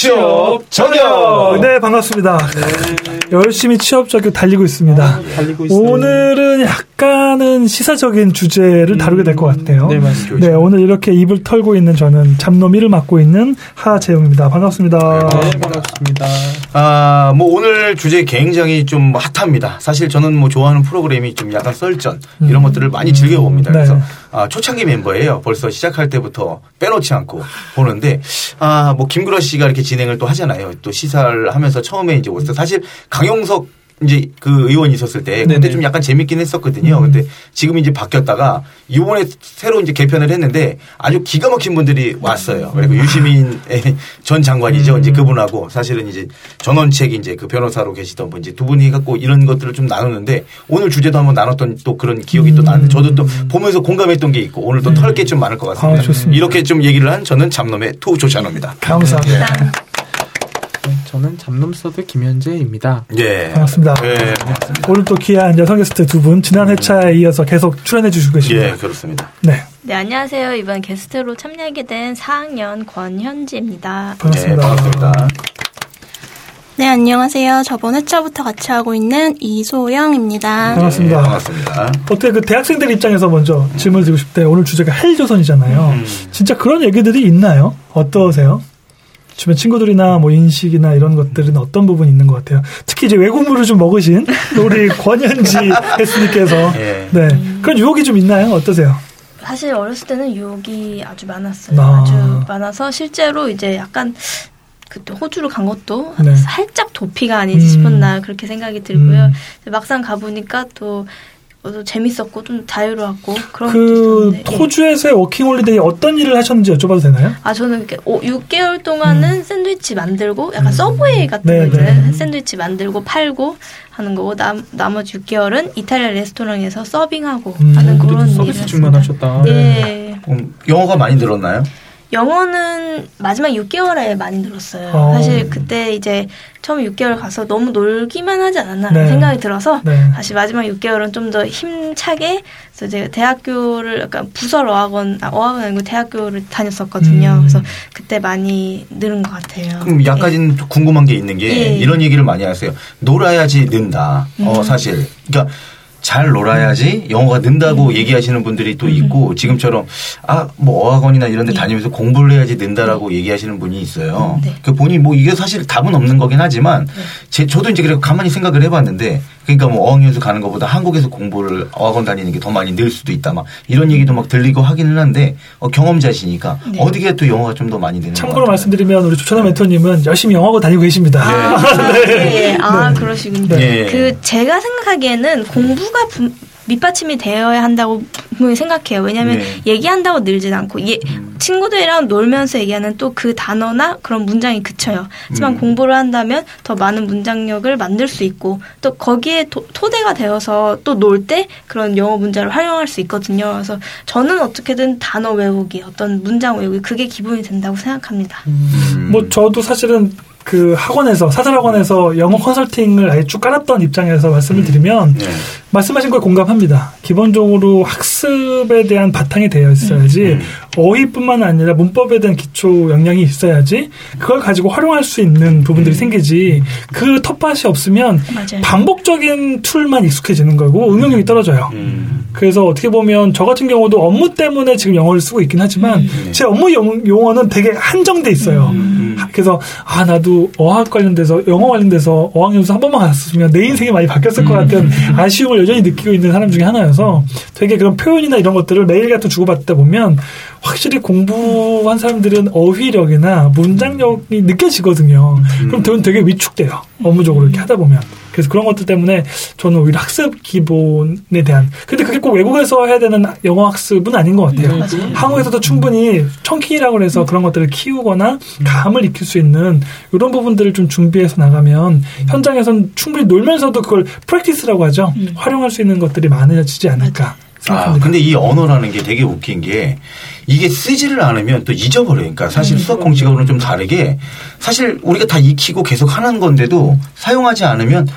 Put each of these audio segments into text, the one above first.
취업 저격! 네, 반갑습니다. 열심히 취업 저격 달리고 있습니다. 아, 달리고. 오늘은 약간은 시사적인 주제를 다루게 될 것 같아요. 네, 맞습니다. 네, 오늘 이렇게 입을 털고 있는 저는 잡놈 일을 맡고 있는 하재웅입니다. 반갑습니다. 네, 반갑습니다. 아, 뭐 오늘 주제 굉장히 좀 핫합니다. 사실 저는 뭐 좋아하는 프로그램이 좀 약간 썰전 이런 것들을 많이 즐겨봅니다. 네. 그래서 아, 초창기 멤버예요. 벌써 시작할 때부터 빼놓지 않고 보는데 아, 뭐 김구라 씨가 이렇게 진행을 또 하잖아요. 또 시사를 하면서 처음에 이제 오셨어. 사실 강용석 이제 그 의원이 있었을 때 그때 네네. 좀 약간 재밌긴 했었거든요. 근데 지금 이제 바뀌었다가 이번에 새로 이제 개편을 했는데 아주 기가 막힌 분들이 왔어요. 그리고 유시민 전 장관이죠. 이제 그분하고 사실은 이제 전원책 이제 그 변호사로 계시던 분 이제 두 분이 갖고 이런 것들을 좀 나누는데 오늘 주제도 한번 나눴던 또 그런 기억이 또 나는데 저도 또 보면서 공감했던 게 있고 오늘 또 털 게 좀 많을 것 같습니다. 아. 이렇게 좀 얘기를 한 저는 잡놈의 투 조찬호입니다. 감사합니다. 네, 저는 잡놈서드 김현재입니다. 예. 반갑습니다. 예. 오늘 또 귀한 여성 게스트 두 분 지난 회차에 이어서 계속 출연해 주시고 계십니다. 예, 그렇습니다. 네, 네, 안녕하세요. 이번 게스트로 참여하게 된 4학년 권현지입니다. 네, 반갑습니다. 반갑습니다. 네, 안녕하세요. 저번 회차부터 같이 하고 있는 이소영입니다. 반갑습니다. 예, 반갑습니다. 어떻게 그 대학생들 입장에서 먼저 질문을 드리고 싶대. 오늘 주제가 헬조선이잖아요. 음. 진짜 그런 얘기들이 있나요? 어떠세요? 주변 친구들이나 뭐 인식이나 이런 것들은 어떤 부분이 있는 것 같아요. 특히 이제 외국물을 좀 먹으신 우리 권현지 게스트님께서 예. 네 그런 유혹이 좀 있나요? 어떠세요? 사실 어렸을 때는 유혹이 아주 많았어요. 아. 아주 많아서 실제로 이제 약간 그때 호주를 간 것도 네. 살짝 도피가 아니지 음. 싶었나 그렇게 생각이 들고요. 음. 막상 가보니까 또 재밌었고 좀 자유로웠고 그런 그 있었는데. 예. 호주에서의 워킹홀리데이 어떤 일을 하셨는지 여쭤봐도 되나요? 아 저는 이렇게 오, 6개월 동안은 샌드위치 만들고 약간 서브웨이 같은 네, 거 있잖아요. 네. 샌드위치 만들고 팔고 하는 거고 남, 나머지 6개월은 이탈리아 레스토랑에서 서빙하고 음, 하는 그런 일을 서비스직만 했습니다. 하셨다. 예. 음, 영어가 많이 늘었나요? 영어는 마지막 6개월에 많이 늘었어요. 어. 사실 그때 이제 처음 6개월 가서 너무 놀기만 하지 않았나 네. 생각이 들어서 네. 다시 마지막 6개월은 좀 더 힘차게 그래서 제가 대학교를 약간 부설 어학원 아, 어학원 아니고 대학교를 다녔었거든요. 음. 그래서 그때 많이 늘은 것 같아요. 그럼 약간 좀 궁금한 게 있는 게 예. 이런 얘기를 많이 하세요. 놀아야지 는다. 어, 사실. 그러니까 잘 놀아야지 영어가 는다고 얘기하시는 분들이 또 있고 지금처럼 아 뭐 어학원이나 이런 데 다니면서 공부를 해야지 는다라고 얘기하시는 분이 있어요. 네. 그 본인 뭐 이게 사실 답은 없는 거긴 하지만 제 저도 이제 그래 가만히 생각을 해봤는데 그러니까 뭐 어학연수 가는 것보다 한국에서 공부를 어학원 다니는 게 더 많이 늘 수도 있다 막 이런 얘기도 막 들리고 하기는 한데 어, 경험자시니까 네. 어디게 또 영어가 좀 더 많이 되는 참고로. 말씀드리면 우리 조천아 멘토님은 열심히 영어고 다니고 계십니다. 아, 예, 예. 아 그러시군요. 네. 그 제가 생각하기에는 공부가 분- 밑받침이 되어야 한다고 생각해요. 왜냐하면 네. 음. 얘기한다고 늘진 않고 예, 친구들이랑 놀면서 얘기하는 또 그 단어나 그런 문장이 그쳐요. 하지만 음. 공부를 한다면 더 많은 문장력을 만들 수 있고 또 거기에 도, 토대가 되어서 또 놀 때 그런 영어 문자를 활용할 수 있거든요. 그래서 저는 어떻게든 단어 외우기, 어떤 문장 외우기 그게 기본이 된다고 생각합니다. 음. 뭐 저도 사실은 그 학원에서 사설 학원에서 영어 컨설팅을 아예 쭉 깔았던 입장에서 말씀을 드리면 네. 말씀하신 거에 공감합니다. 기본적으로 학습에 대한 바탕이 되어 있어야지 음. 어휘뿐만 아니라 문법에 대한 기초 역량이 있어야지 그걸 가지고 활용할 수 있는 부분들이 생기지 그 텃밭이 없으면 맞아요. 반복적인 툴만 익숙해지는 거고 응용력이 떨어져요. 음. 그래서 어떻게 보면 저 같은 경우도 업무 때문에 지금 영어를 쓰고 있긴 하지만 제 업무 용, 용어는 되게 한정돼 있어요. 음. 그래서 아 나도 어학 관련돼서 영어 관련돼서 어학연수 한 번만 갔으면 내 인생이 많이 바뀌었을 것 같은 아쉬움을 여전히 느끼고 있는 사람 중에 하나여서 되게 그런 표현이나 이런 것들을 매일 같은 주고받다 보면 확실히 공부한 사람들은 어휘력이나 문장력이 느껴지거든요. 그럼 그건 되게 위축돼요. 업무적으로 이렇게 하다 보면. 그래서 그런 것들 때문에 저는 오히려 학습 기본에 대한 근데 그게 꼭 외국에서 해야 되는 영어 학습은 아닌 것 같아요. 맞아요. 한국에서도 충분히 청킹이라고 해서 그런 것들을 키우거나 감을 익힐 수 있는 이런 부분들을 좀 준비해서 나가면 현장에선 충분히 놀면서도 그걸 프랙티스라고 하죠. 활용할 수 있는 것들이 많아지지 않을까 아. 근데 이 언어라는 게 되게 웃긴 게 이게 쓰지를 않으면 또 잊어버려요. 그러니까 사실 음. 수학 공식하고는 좀 다르게 사실 우리가 다 익히고 계속 하는 건데도 사용하지 않으면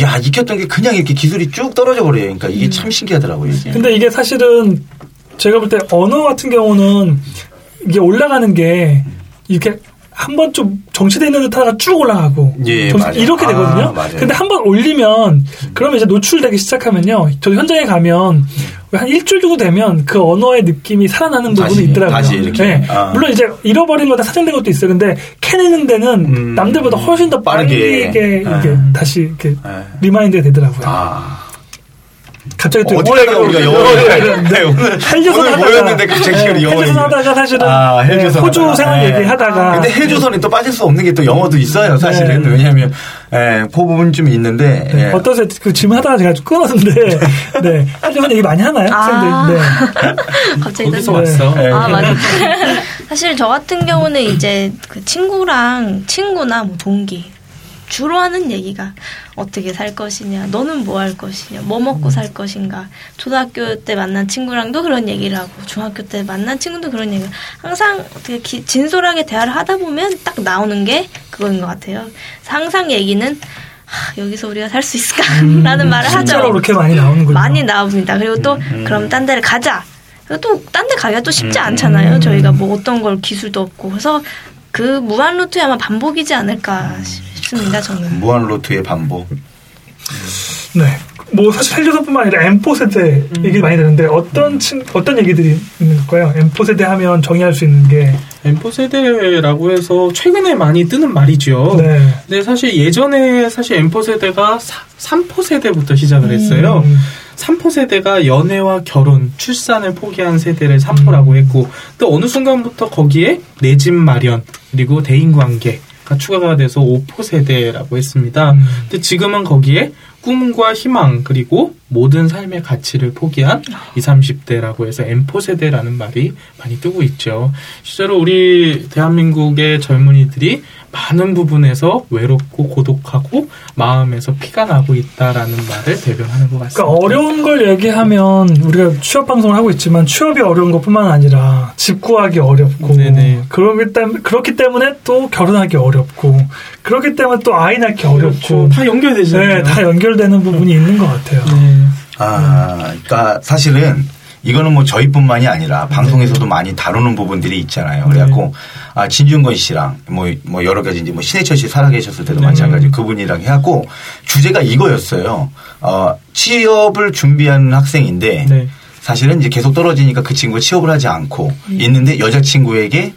야, 익혔던 게 그냥 이렇게 기술이 쭉 떨어져 버려요. 그러니까 이게 참 신기하더라고요. 음. 근데 이게 사실은 제가 볼 때 언어 같은 경우는 이게 올라가는 게 이렇게 한 번 좀 정체돼 있는 듯 하다가 쭉 올라가고 예, 정- 맞아요. 이렇게 아, 되거든요. 맞아요. 근데 한 번 올리면 그러면 이제 노출되기 시작하면요. 저 현장에 가면 한 일주일 정도 되면 그 언어의 느낌이 살아나는 부분이 다시, 있더라고요. 다시 이렇게. 네. 아. 물론 이제 잃어버린 거다 사장된 것도 있어요. 근데 캐내는 데는 음. 남들보다 훨씬 더 빠르게. 빠르게 이게 아. 다시 이렇게 예. remind가 되더라고요. 아. 갑자기 또 어떻게 하다 우리가 영어를 네, 오늘 헬조선 오늘 하다가 모였는데 갑자기 네, 우리 영어 헬조선 얘기. 하다가 사실은 아, 헬조선 네, 호주 하다가. 생활 네. 얘기하다가 근데 헬조선이 또 빠질 수 없는 게 또 영어도 있어요, 사실은. 네. 왜냐하면, 예, 그 부분 좀 있는데, 네, 예. 어떠세요? 그 질문 하다가 제가 좀 끊었는데, 네. 헬조선 얘기 많이 하나요? 아. 학생들. 네. 갑자기 거기서 네. 왔어. 네. 아, 맞아. 사실 저 같은 경우는 이제 그 친구랑 친구나 뭐 동기 주로 하는 얘기가 어떻게 살 것이냐, 너는 뭐 할 것이냐, 뭐 먹고 살 것인가. 초등학교 때 만난 친구랑도 그런 얘기를 하고, 중학교 때 만난 친구도 그런 얘기를 항상 어떻게 기- 진솔하게 대화를 하다 보면 딱 나오는 게 그거인 것 같아요. 항상 얘기는 하, 여기서 우리가 살 수 있을까라는 말을 하죠. 실제로 그렇게 많이 나오는군요. 많이 나옵니다. 그리고 또 음. 그럼 딴 데를 가자. 그리고 또딴 데 가기가 또 쉽지 음. 않잖아요. 저희가 뭐 어떤 걸 기술도 없고 그래서 그 무한 루트에 아마 반복이지 않을까 싶 습니다. 저는. 무한 로트의 반복. 네. 뭐 사실 헬조선뿐만 아니라 M4 세대 얘기 많이 되는데 어떤 친 어떤 얘기들이 있는 걸까요? M4 세대 하면 정의할 수 있는 게 M4 세대라고 해서 최근에 많이 뜨는 말이죠. 네. 근데 사실 예전에 사실 M4 세대가 3포 세대부터 시작을 했어요. 음. 3포 세대가 연애와 결혼, 출산을 포기한 세대를 3포라고 했고 또 어느 순간부터 거기에 내 집 마련 그리고 대인 관계 가 추가가 돼서 5포 세대라고 했습니다. 음. 근데 지금은 거기에 꿈과 희망 그리고 모든 삶의 가치를 포기한 20, 30대라고 해서 M4 세대라는 말이 많이 뜨고 있죠. 실제로 우리 대한민국의 젊은이들이 많은 부분에서 외롭고 고독하고 마음에서 피가 나고 있다라는 말을 대변하는 것 같습니다. 그러니까 어려운 걸 얘기하면 우리가 취업 방송을 하고 있지만 취업이 어려운 것뿐만 아니라 집 구하기 어렵고 네네. 그렇기 때문에 그렇기 때문에 또 결혼하기 어렵고 그렇기 때문에 또 아이 낳기 어렵고 그렇죠. 다 연결되잖아요. 네, 다 연결되는 부분이 있는 것 같아요. 네. 아, 그러니까 사실은 이거는 뭐 저희뿐만이 아니라 방송에서도 많이 다루는 부분들이 있잖아요. 그래갖고 아, 진중권 씨랑 뭐, 뭐 여러 가지 이제 뭐 신해철 씨 살아계셨을 때도 네. 마찬가지 그분이랑 해갖고 주제가 이거였어요. 어, 취업을 준비하는 학생인데 네. 사실은 이제 계속 떨어지니까 그 친구가 취업을 하지 않고 있는데 여자친구에게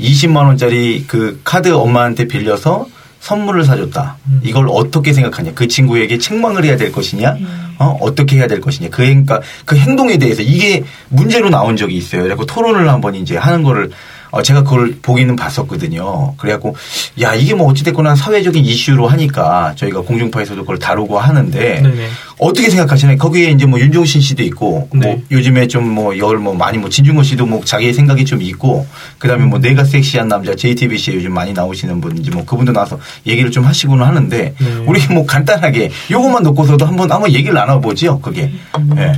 20만 원짜리 그 카드 엄마한테 빌려서 선물을 사줬다. 이걸 어떻게 생각하냐? 그 친구에게 책망을 해야 될 것이냐? 어? 어떻게 해야 될 것이냐? 그, 행, 그러니까 그 행동에 대해서 이게 문제로 나온 적이 있어요. 그래갖고 토론을 한번 이제 하는 거를 어, 제가 그걸 보기는 봤었거든요. 그래갖고, 야, 이게 뭐 어찌됐거나 사회적인 이슈로 하니까 저희가 공중파에서도 그걸 다루고 하는데, 네네. 어떻게 생각하시나요? 거기에 이제 뭐 윤종신 씨도 있고, 뭐 네. 요즘에 좀뭐 이걸 뭐 많이 뭐 진중권 씨도 뭐 자기의 생각이 좀 있고, 그 다음에 뭐 내가 섹시한 남자 JTBC에 요즘 많이 나오시는 분인지 뭐 그분도 나와서 얘기를 좀 하시고는 하는데, 네. 우리 뭐 간단하게 요것만 놓고서도 한번 한번 얘기를 나눠보죠, 그게. 예.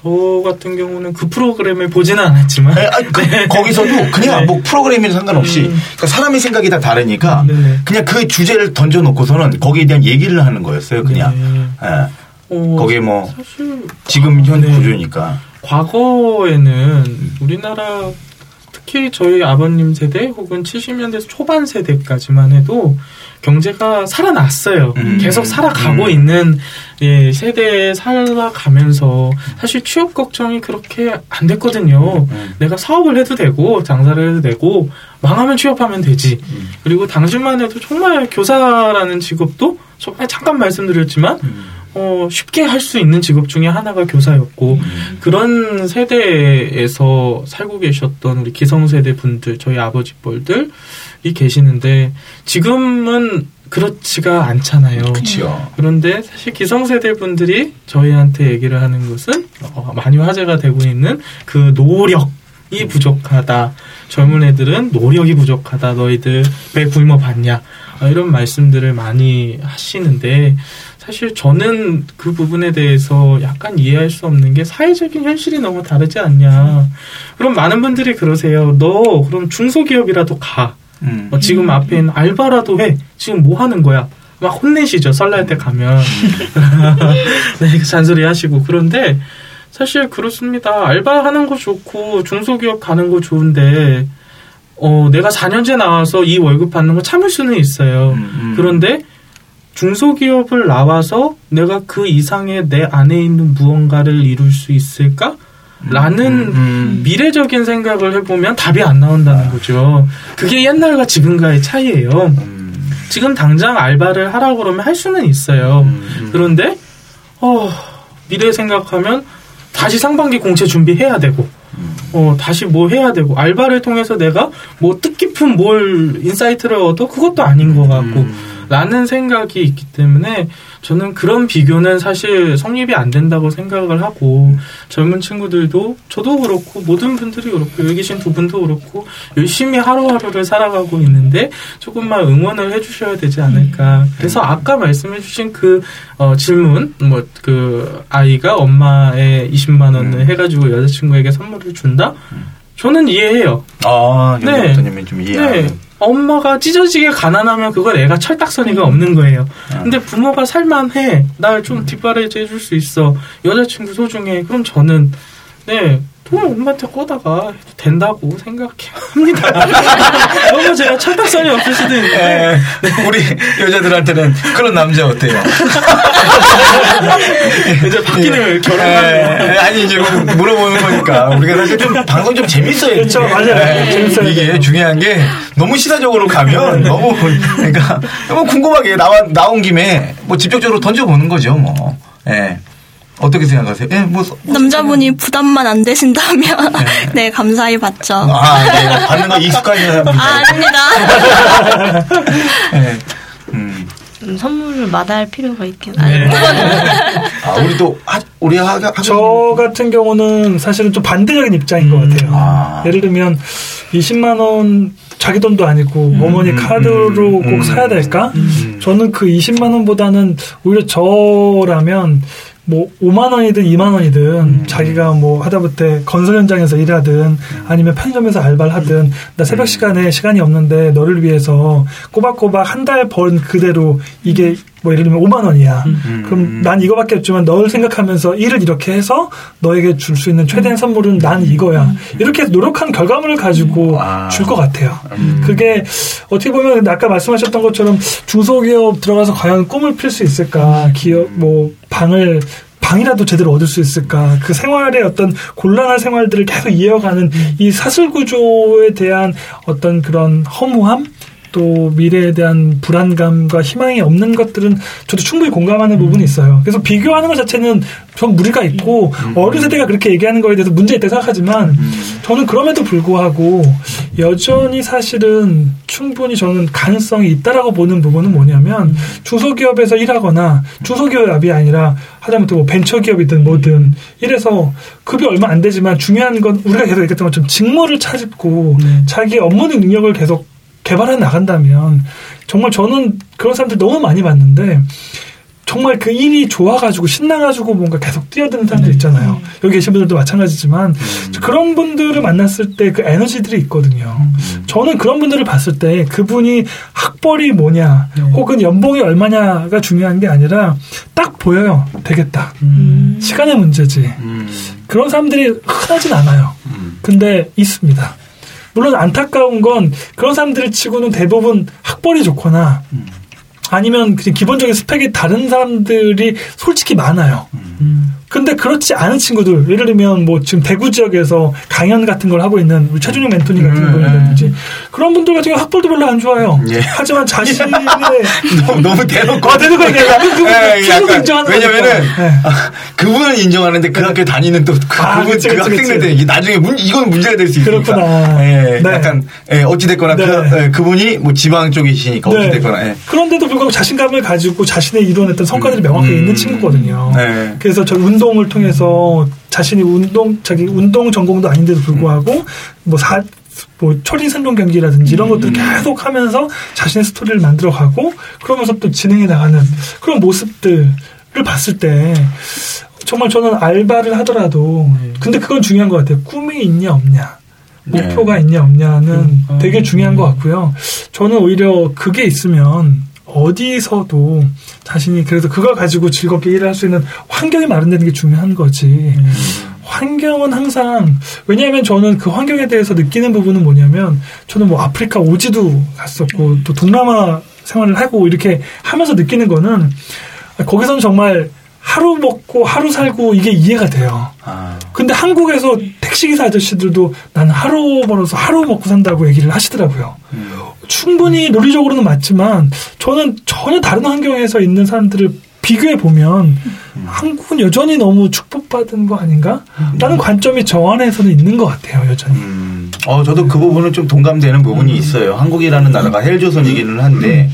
저 같은 경우는 그 프로그램을 보지는 않았지만 예, 아니, 그- 거기서도 그냥 네. 뭐 프로그램에는 상관없이 음. 그러니까 사람의 생각이 다 다르니까 네네. 그냥 그 주제를 던져놓고서는 거기에 대한 얘기를 하는 거였어요, 그냥. 네. 예. 어, 거기에 뭐 사실 지금 현 네. 구조니까. 과거에는 우리나라 특히 저희 아버님 세대 혹은 70년대 초반 세대까지만 해도 경제가 살아났어요. 음. 계속 살아가고 음. 있는 예, 세대에 살아가면서 사실 취업 걱정이 그렇게 안 됐거든요. 음. 내가 사업을 해도 되고 장사를 해도 되고 망하면 취업하면 되지. 음. 그리고 당시만 해도 정말 교사라는 직업도 정말 잠깐 말씀드렸지만 어, 쉽게 할 수 있는 직업 중에 하나가 교사였고 음. 그런 세대에서 살고 계셨던 우리 기성세대 분들 저희 아버지 뻘들이 계시는데 지금은 그렇지가 않잖아요. 그치요. 그런데 사실 기성세대 분들이 저희한테 얘기를 하는 것은 어, 많이 화제가 되고 있는 그 노력이 부족하다. 젊은 애들은 노력이 부족하다. 너희들 왜 굶어 봤냐. 어, 이런 말씀들을 많이 하시는데 사실 저는 그 부분에 대해서 약간 이해할 수 없는 게 사회적인 현실이 너무 다르지 않냐. 그럼 많은 분들이 그러세요. 너 그럼 중소기업이라도 가. 음. 어, 지금 앞에 있는 알바라도 해. 지금 뭐 하는 거야? 막 혼내시죠. 설날 때 가면. 네, 잔소리 하시고. 그런데 사실 그렇습니다. 알바하는 거 좋고 중소기업 가는 거 좋은데 어, 내가 4년째 나와서 이 월급 받는 거 참을 수는 있어요. 음. 그런데 중소기업을 나와서 내가 그 이상의 내 안에 있는 무언가를 이룰 수 있을까? 라는 음, 음. 미래적인 생각을 해보면 답이 안 나온다는 거죠. 그게 옛날과 지금과의 차이예요. 음. 지금 당장 알바를 하라고 그러면 할 수는 있어요. 음. 그런데 어, 미래 생각하면 다시 상반기 공채 준비해야 되고 어, 다시 뭐 해야 되고 알바를 통해서 내가 뭐 뜻깊은 뭘 insight를 얻어 그것도 아닌 것 같고 음. 라는 생각이 있기 때문에 저는 그런 비교는 사실 성립이 안 된다고 생각을 하고 젊은 친구들도 저도 그렇고 모든 분들이 그렇고 여기 계신 두 분도 그렇고 열심히 하루하루를 살아가고 있는데 조금만 응원을 해주셔야 되지 않을까. 그래서 아까 말씀해주신 그 어, 질문 뭐 그 아이가 엄마의 20만 원을 음. 해가지고 여자친구에게 선물을 준다. 저는 이해해요. 아, 네. 연장부터님은 좀 이해하는. 네. 엄마가 찢어지게 가난하면 그건 애가 철딱서니가 없는 거예요. 아. 근데 부모가 살만해. 날 좀 뒷바라지 해줄 수 있어. 여자친구 소중해. 그럼 저는, 네, 돈 엄마한테 꺼다가 해도 된다고 생각합니다. 너무 제가 철딱선이 없을 수도 있는데. 예, 우리 여자들한테는 그런 남자 어때요? 이제 바뀌는 결혼하는 예, 아니 이제 뭐 물어보는 거니까 우리가 사실 좀 방송 좀 재밌어야 돼. 그렇죠, 맞아요. 재밌어야 이게. 중요한 게 너무 시사적으로 가면 너무 그러니까 너무 궁금하게 나와 나온 김에 뭐 직접적으로 던져보는 거죠, 뭐. 예. 어떻게 생각하세요? 예, 뭐 남자분이 부담만 안 되신다면 네 감사히 받죠. 아, 네. 받는 거 익숙하신 사람들. 아, 아닙니다. 예. 음. 음, 선물을 마다할 필요가 있긴 네. 아, 우리도 하, 우리 하, 하, 저 같은 경우는 사실은 좀 반대적인 입장인 것 같아요. 아. 예를 들면 20만 원 자기 돈도 아니고 어머니 카드로 음, 꼭 사야 될까? 음. 저는 그 20만 원보다는 오히려 저라면 뭐 5만 원이든 2만 원이든 음. 자기가 뭐 하다못해 건설 현장에서 일하든 아니면 편의점에서 알바를 하든 나 새벽 음. 시간에 시간이 없는데 너를 위해서 꼬박꼬박 한 달 번 그대로 이게 뭐 예를 들면 5만 원이야. 음. 그럼 난 이거밖에 없지만 너를 생각하면서 일을 이렇게 해서 너에게 줄 수 있는 최대한 선물은 난 이거야. 이렇게 노력한 결과물을 가지고 아. 줄것 같아요. 음. 그게 어떻게 보면 아까 말씀하셨던 것처럼 중소기업 들어가서 과연 꿈을 필 수 있을까? 기업 뭐 방을 방이라도 제대로 얻을 수 있을까? 그 생활의 어떤 곤란한 생활들을 계속 이어가는 이 사슬 구조에 대한 어떤 그런 허무함? 또 미래에 대한 불안감과 희망이 없는 것들은 저도 충분히 공감하는 부분이 있어요. 그래서 비교하는 것 자체는 좀 무리가 있고 어른 세대가 그렇게 얘기하는 거에 대해서 문제 있다고 생각하지만 저는 그럼에도 불구하고 여전히 사실은 충분히 저는 가능성이 있다라고 보는 부분은 뭐냐면 중소기업에서 일하거나 중소기업이 아니라 하다못해 뭐 벤처기업이든 뭐든 이래서 급이 얼마 안 되지만 중요한 건 우리가 계속 얘기했던 것처럼 직무를 찾고 자기 업무 능력을 계속 개발해 나간다면 정말 저는 그런 사람들 너무 많이 봤는데 정말 그 일이 좋아가지고 신나가지고 뭔가 계속 뛰어드는 사람들 있잖아요. 여기 계신 분들도 마찬가지지만 그런 분들을 만났을 때 그 에너지들이 있거든요. 저는 그런 분들을 봤을 때 그분이 학벌이 뭐냐 혹은 연봉이 얼마냐가 중요한 게 아니라 딱 보여요. 되겠다. 시간의 문제지. 음. 그런 사람들이 흔하진 않아요. 음. 근데 있습니다. 물론 안타까운 건 그런 사람들을 치고는 대부분 학벌이 좋거나 아니면 그냥 기본적인 스펙이 다른 사람들이 솔직히 많아요. 근데 그렇지 않은 친구들, 예를 들면 뭐 지금 대구 지역에서 강연 같은 걸 하고 있는 우리 최준영 멘토님 같은 음, 분이라든지 그런 분들 같은 경우 학벌도 별로 안 좋아요. 예. 하지만 자신의 너무, 너무 대놓고. 어, 대놓고 얘기해요. 그- 그- 예, 그 약간 인정하는 왜냐면은. 네. 아, 그분은 인정하는데 그 학교 다니는 또 그, 아, 그분 그치, 그 그치, 학생들. 때 나중에 문, 이건 문제가 될 수 있으니까. 그렇구나. 예, 네. 약간 예, 어찌 됐거나 네. 그, 예, 그분이 뭐 지방 쪽이시니까 어찌 됐거나. 예. 그런데도 불구하고 자신감을 가지고 자신의 이뤄냈던 성과들이 명확하게 음. 있는 친구거든요. 네. 그래서 저운 동을 통해서 자신이 운동 자기 운동 전공도 아닌데도 불구하고 뭐 사, 뭐 초린 생존 경기라든지 이런 것들 을 계속 하면서 자신의 스토리를 만들어가고 그러면서 또 진행해 나가는 그런 모습들을 봤을 때 정말 저는 알바를 하더라도 근데 그건 중요한 것 같아요. 꿈이 있냐 없냐. 목표가 있냐 없냐는 음. 되게 중요한 것 같고요. 저는 오히려 그게 있으면 어디서도 자신이 그래서 그걸 가지고 즐겁게 일을 할 수 있는 환경이 마련되는 게 중요한 거지. 환경은 항상 왜냐하면 저는 그 환경에 대해서 느끼는 부분은 뭐냐면 저는 뭐 아프리카 오지도 갔었고 또 동남아 생활을 하고 이렇게 하면서 느끼는 거는 거기서는 정말 하루 먹고 하루 살고 이게 이해가 돼요. 아, 근데 한국에서 택시기사 아저씨들도 나는 하루 벌어서 하루 먹고 산다고 얘기를 하시더라고요. 음. 충분히 논리적으로는 맞지만 저는 전혀 다른 환경에서 있는 사람들을 비교해 보면 한국은 여전히 너무 축복받은 거 아닌가? 라는 관점이 저 안에서는 있는 것 같아요, 여전히. 음. 어, 저도 그 부분은 좀 동감되는 부분이 있어요. 한국이라는 나라가 헬조선이기는 한데,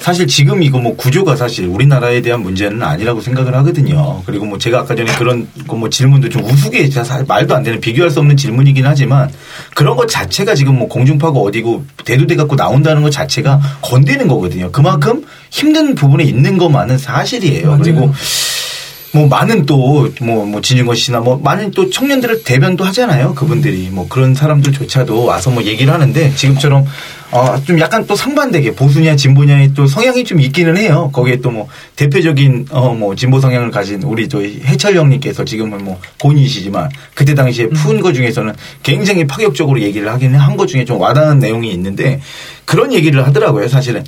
사실 지금 이거 뭐 구조가 사실 우리나라에 대한 문제는 아니라고 생각을 하거든요. 그리고 뭐 제가 아까 전에 그런 그뭐 질문도 좀 우스개 사실 말도 안 되는 비교할 수 없는 질문이긴 하지만 그런 것 자체가 지금 뭐 공중파가 어디고 대두대 갖고 나온다는 것 자체가 건드는 거거든요. 그만큼 힘든 부분에 있는 것만은 사실이에요. 맞아요. 그리고 뭐 많은 또뭐뭐 진중권 씨나 뭐 많은 또 청년들을 대변도 하잖아요. 그분들이 뭐 그런 사람들조차도 와서 뭐 얘기를 하는데 지금처럼 어 좀 약간 또 상반되게 보수냐 진보냐의 또 성향이 좀 있기는 해요. 거기에 또 뭐 대표적인 어 뭐 진보 성향을 가진 우리 저 해철 형님께서 지금은 뭐 고인이시지만 그때 당시에 푼 거 중에서는 굉장히 파격적으로 얘기를 하기는 한 것 중에 좀 와닿는 내용이 있는데 그런 얘기를 하더라고요. 사실은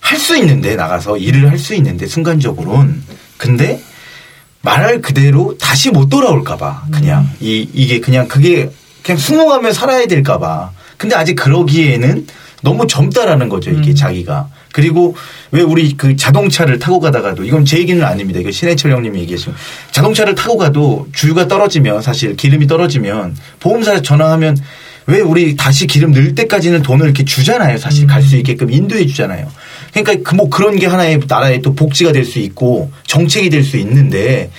할 수 있는데 나가서 일을 할 수 있는데 순간적으로는 근데 말할 그대로 다시 못 돌아올까봐 그냥 이 이게 그냥 그게 그냥 숨어가며 살아야 될까봐 근데 아직 그러기에는 너무 젊다라는 거죠 이게 자기가 그리고 왜 우리 그 자동차를 타고 가다가도 이건 제 얘기는 아닙니다 이거 신해철 형님이 얘기하신 자동차를 타고 가도 주유가 떨어지면 사실 기름이 떨어지면 보험사에 전화하면 왜 우리 다시 기름 넣을 때까지는 돈을 이렇게 주잖아요. 사실 갈수 있게끔 인도해 주잖아요. 그러니까 그 뭐 그런 게 하나의 나라의 또 복지가 될 수 있고 정책이 될 수 있는데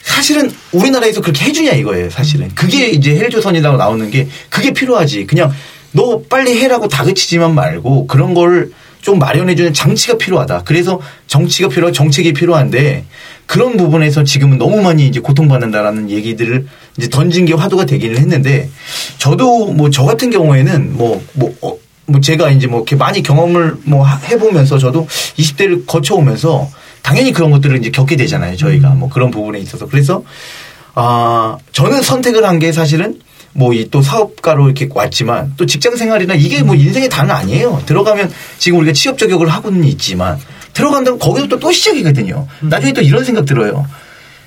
사실은 우리나라에서 그렇게 해주냐 이거예요. 사실은 그게 이제 헬조선이라고 나오는 게 그게 필요하지. 그냥 너 빨리 해라고 다그치지만 말고 그런 걸 좀 마련해주는 장치가 필요하다. 그래서 정치가 필요하고 정책이 필요한데 그런 부분에서 지금은 너무 많이 이제 고통받는다라는 얘기들을 이제 던진 게 화두가 되기는 했는데 저도 뭐 저 같은 경우에는 뭐, 뭐, 어, 뭐 제가 이제 뭐 이렇게 많이 경험을 뭐 하- 해보면서 저도 20대를 거쳐오면서 당연히 그런 것들을 이제 겪게 되잖아요. 저희가 뭐 그런 부분에 있어서. 그래서 아, 저는 선택을 한 게 사실은 뭐 이 또 사업가로 이렇게 왔지만 또 직장 생활이나 이게 뭐 인생의 다는 아니에요. 들어가면 지금 우리가 취업 저격을 하고는 있지만 들어간다면 거기서 또, 또 시작이거든요. 나중에 또 이런 생각 들어요.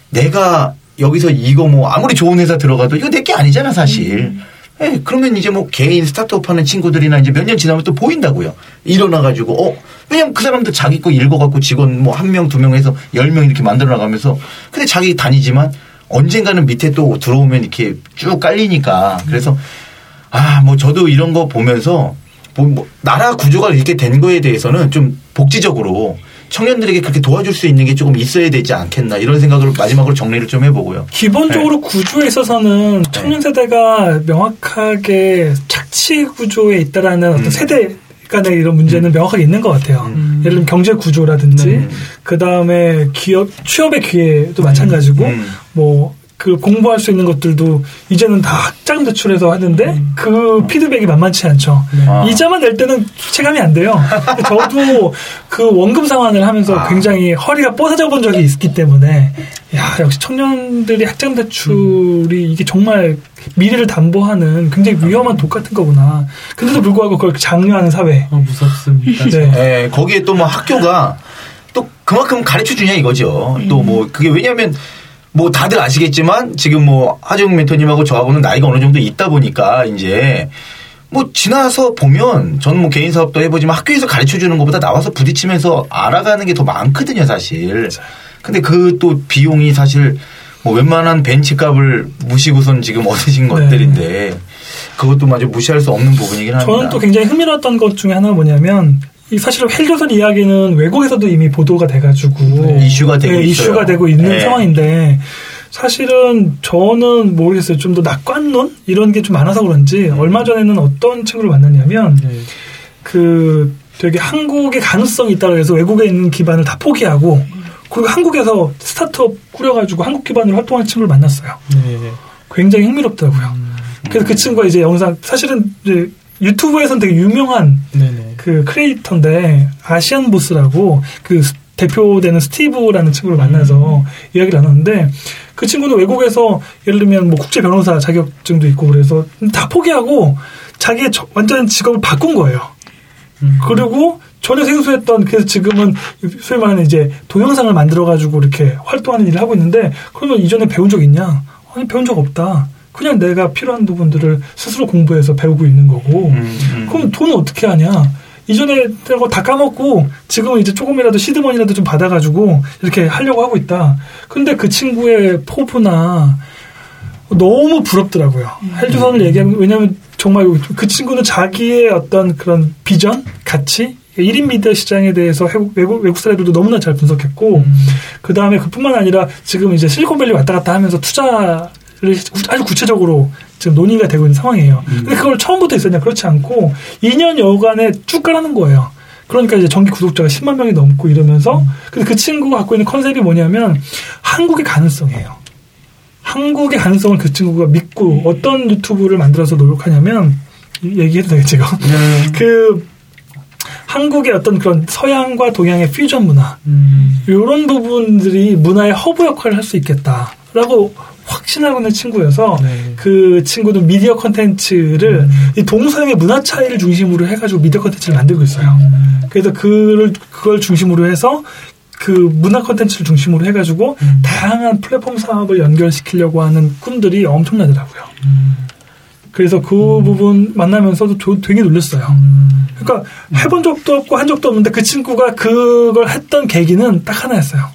내가 여기서 이거 뭐 아무리 좋은 회사 들어가도 이거 내 게 아니잖아 사실. 예, 그러면 이제 뭐 개인 스타트업 하는 친구들이나 이제 몇 년 지나면 또 보인다고요. 일어나가지고, 어, 왜냐면 그 사람도 자기 거 읽어갖고 직원 뭐 한 명, 두 명 해서 열 명 이렇게 만들어 나가면서 근데 자기 다니지만 언젠가는 밑에 또 들어오면 이렇게 쭉 깔리니까. 그래서 아, 뭐 저도 이런 거 보면서 뭐, 뭐 나라 구조가 이렇게 된 거에 대해서는 좀 복지적으로 청년들에게 그렇게 도와줄 수 있는 게 조금 있어야 되지 않겠나 이런 생각을 마지막으로 정리를 좀 해보고요. 기본적으로 구조에 있어서는 청년 세대가 명확하게 착취 구조에 있다라는 어떤 음. 세대 간의 이런 문제는 명확하게 있는 것 같아요. 예를 들면 경제 구조라든지 네. 그 다음에 기업 취업의 기회도 마찬가지고 음. 뭐그 공부할 수 있는 것들도 이제는 다 학자금 대출해서 하는데 그 피드백이 만만치 않죠. 아. 이자만 낼 때는 체감이 안 돼요. 저도 그 원금 상환을 하면서 아. 굉장히 허리가 뽀사져 본 적이 있기 때문에 야 역시 청년들이 학자금 대출이 이게 정말 미래를 담보하는 굉장히 위험한 독 같은 거구나. 근데도 불구하고 그걸 장려하는 사회. 어, 무섭습니다. 네. 예, 거기에 또 뭐 학교가 또 그만큼 가르쳐 주냐 이거죠. 또뭐 그게 왜냐하면 뭐 다들 아시겠지만 지금 뭐 하정 멘토님하고 저하고는 나이가 어느 정도 있다 보니까 이제 뭐 지나서 보면 저는 뭐 개인 사업도 해보지만 학교에서 가르쳐 주는 것보다 나와서 부딪히면서 알아가는 게 더 많거든요, 사실. 근데 그 또 비용이 사실 뭐 웬만한 벤치값을 무시고선 지금 얻으신 것들인데 그것도 마저 무시할 수 없는 부분이긴 합니다. 저는 또 굉장히 흥미로웠던 것 중에 하나가 뭐냐면 이 사실은 헬조선 이야기는 외국에서도 이미 보도가 돼가지고 네, 이슈가 되고 있어요. 이슈가 되고 있는 네. 상황인데 사실은 저는 모르겠어요. 좀 더 낙관론 이런 게 좀 많아서 그런지 음. 얼마 전에는 어떤 친구를 만났냐면 네. 그 되게 한국의 가능성이 있다고 해서 외국에 있는 기반을 다 포기하고 그리고 한국에서 startup 꾸려가지고 한국 기반으로 활동하는 친구를 만났어요. 네. 굉장히 흥미롭더라고요. 그래서 그 친구가 이제 영상 사실은 이제 유튜브에서는 되게 유명한 네네. 그 creator인데 Asian Boss라고 그 스- 대표되는 스티브라는 친구를 만나서 이야기를 나눴는데 그 친구는 외국에서 예를 들면 뭐 국제 변호사 자격증도 있고 그래서 다 포기하고 자기의 저- 완전 직업을 바꾼 거예요. 그리고 전혀 생소했던 그래서 지금은 소위 말하는 이제 동영상을 만들어 가지고 이렇게 활동하는 일을 하고 있는데 그러면 이전에 배운 적 있냐? 아니 배운 적 없다. 그냥 내가 필요한 부분들을 스스로 공부해서 배우고 있는 거고. 음. 그럼 돈은 어떻게 하냐? 이전에 내가 다 까먹고 지금은 이제 조금이라도 시드머니라도 좀 받아가지고 이렇게 하려고 하고 있다. 근데 그 친구의 포부나 너무 부럽더라고요. 헬조선을 얘기하면 왜냐하면 정말 그 친구는 자기의 어떤 그런 비전, 가치, 1인 미디어 시장에 대해서 외국, 외국, 외국 사례들도 너무나 잘 분석했고 그 다음에 그뿐만 아니라 지금 이제 실리콘밸리 왔다 갔다 하면서 투자를 아주 구체적으로 지금 논의가 되고 있는 상황이에요. 근데 그걸 처음부터 있었냐? 그렇지 않고 2년 여간에 쭉 가라는 거예요. 그러니까 이제 정기 구독자가 10만 명이 넘고 이러면서 근데 그 친구가 갖고 있는 컨셉이 뭐냐면 한국의 가능성이에요. 한국의 가능성을 그 친구가 믿고 어떤 유튜브를 만들어서 노력하냐면 이- 얘기해도 되겠지 이거 그 한국의 어떤 그런 서양과 동양의 퓨전 문화 음. 이런 부분들이 문화의 허브 역할을 할 수 있겠다라고 확신하고 있는 친구여서 네. 그 친구도 미디어 컨텐츠를 이 동서양의 문화 차이를 중심으로 해가지고 미디어 컨텐츠를 만들고 있어요. 그래서 그를 그걸 중심으로 해서 그 문화 컨텐츠를 중심으로 해가지고 다양한 플랫폼 사업을 연결시키려고 하는 꿈들이 엄청나더라고요. 그래서 그 부분 만나면서도 저- 되게 놀랐어요. 그러니까 해본 적도 없고 한 적도 없는데 그 친구가 그걸 했던 계기는 딱 하나였어요.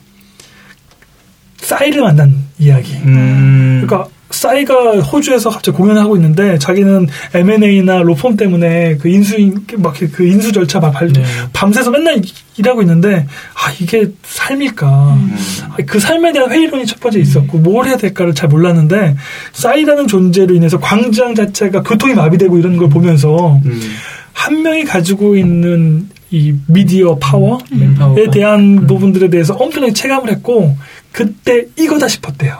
싸이를 만난 이야기. 음. 그러니까 싸이가 호주에서 갑자기 공연을 하고 있는데 자기는 M&A나 로펌 때문에 그 인수 막그 인수 절차 막 발, 네. 밤새서 맨날 일하고 있는데 아 이게 삶일까 음. 아, 그 삶에 대한 회의론이 첫 번째 있었고 뭘 해야 될까를 잘 몰랐는데 싸이라는 존재로 인해서 광장 자체가 교통이 마비되고 이런 걸 보면서 음. 한 명이 가지고 있는 이 미디어 파워에 맨파워가. 대한 부분들에 대해서 엄청나게 체감을 했고 그때 이거다 싶었대요.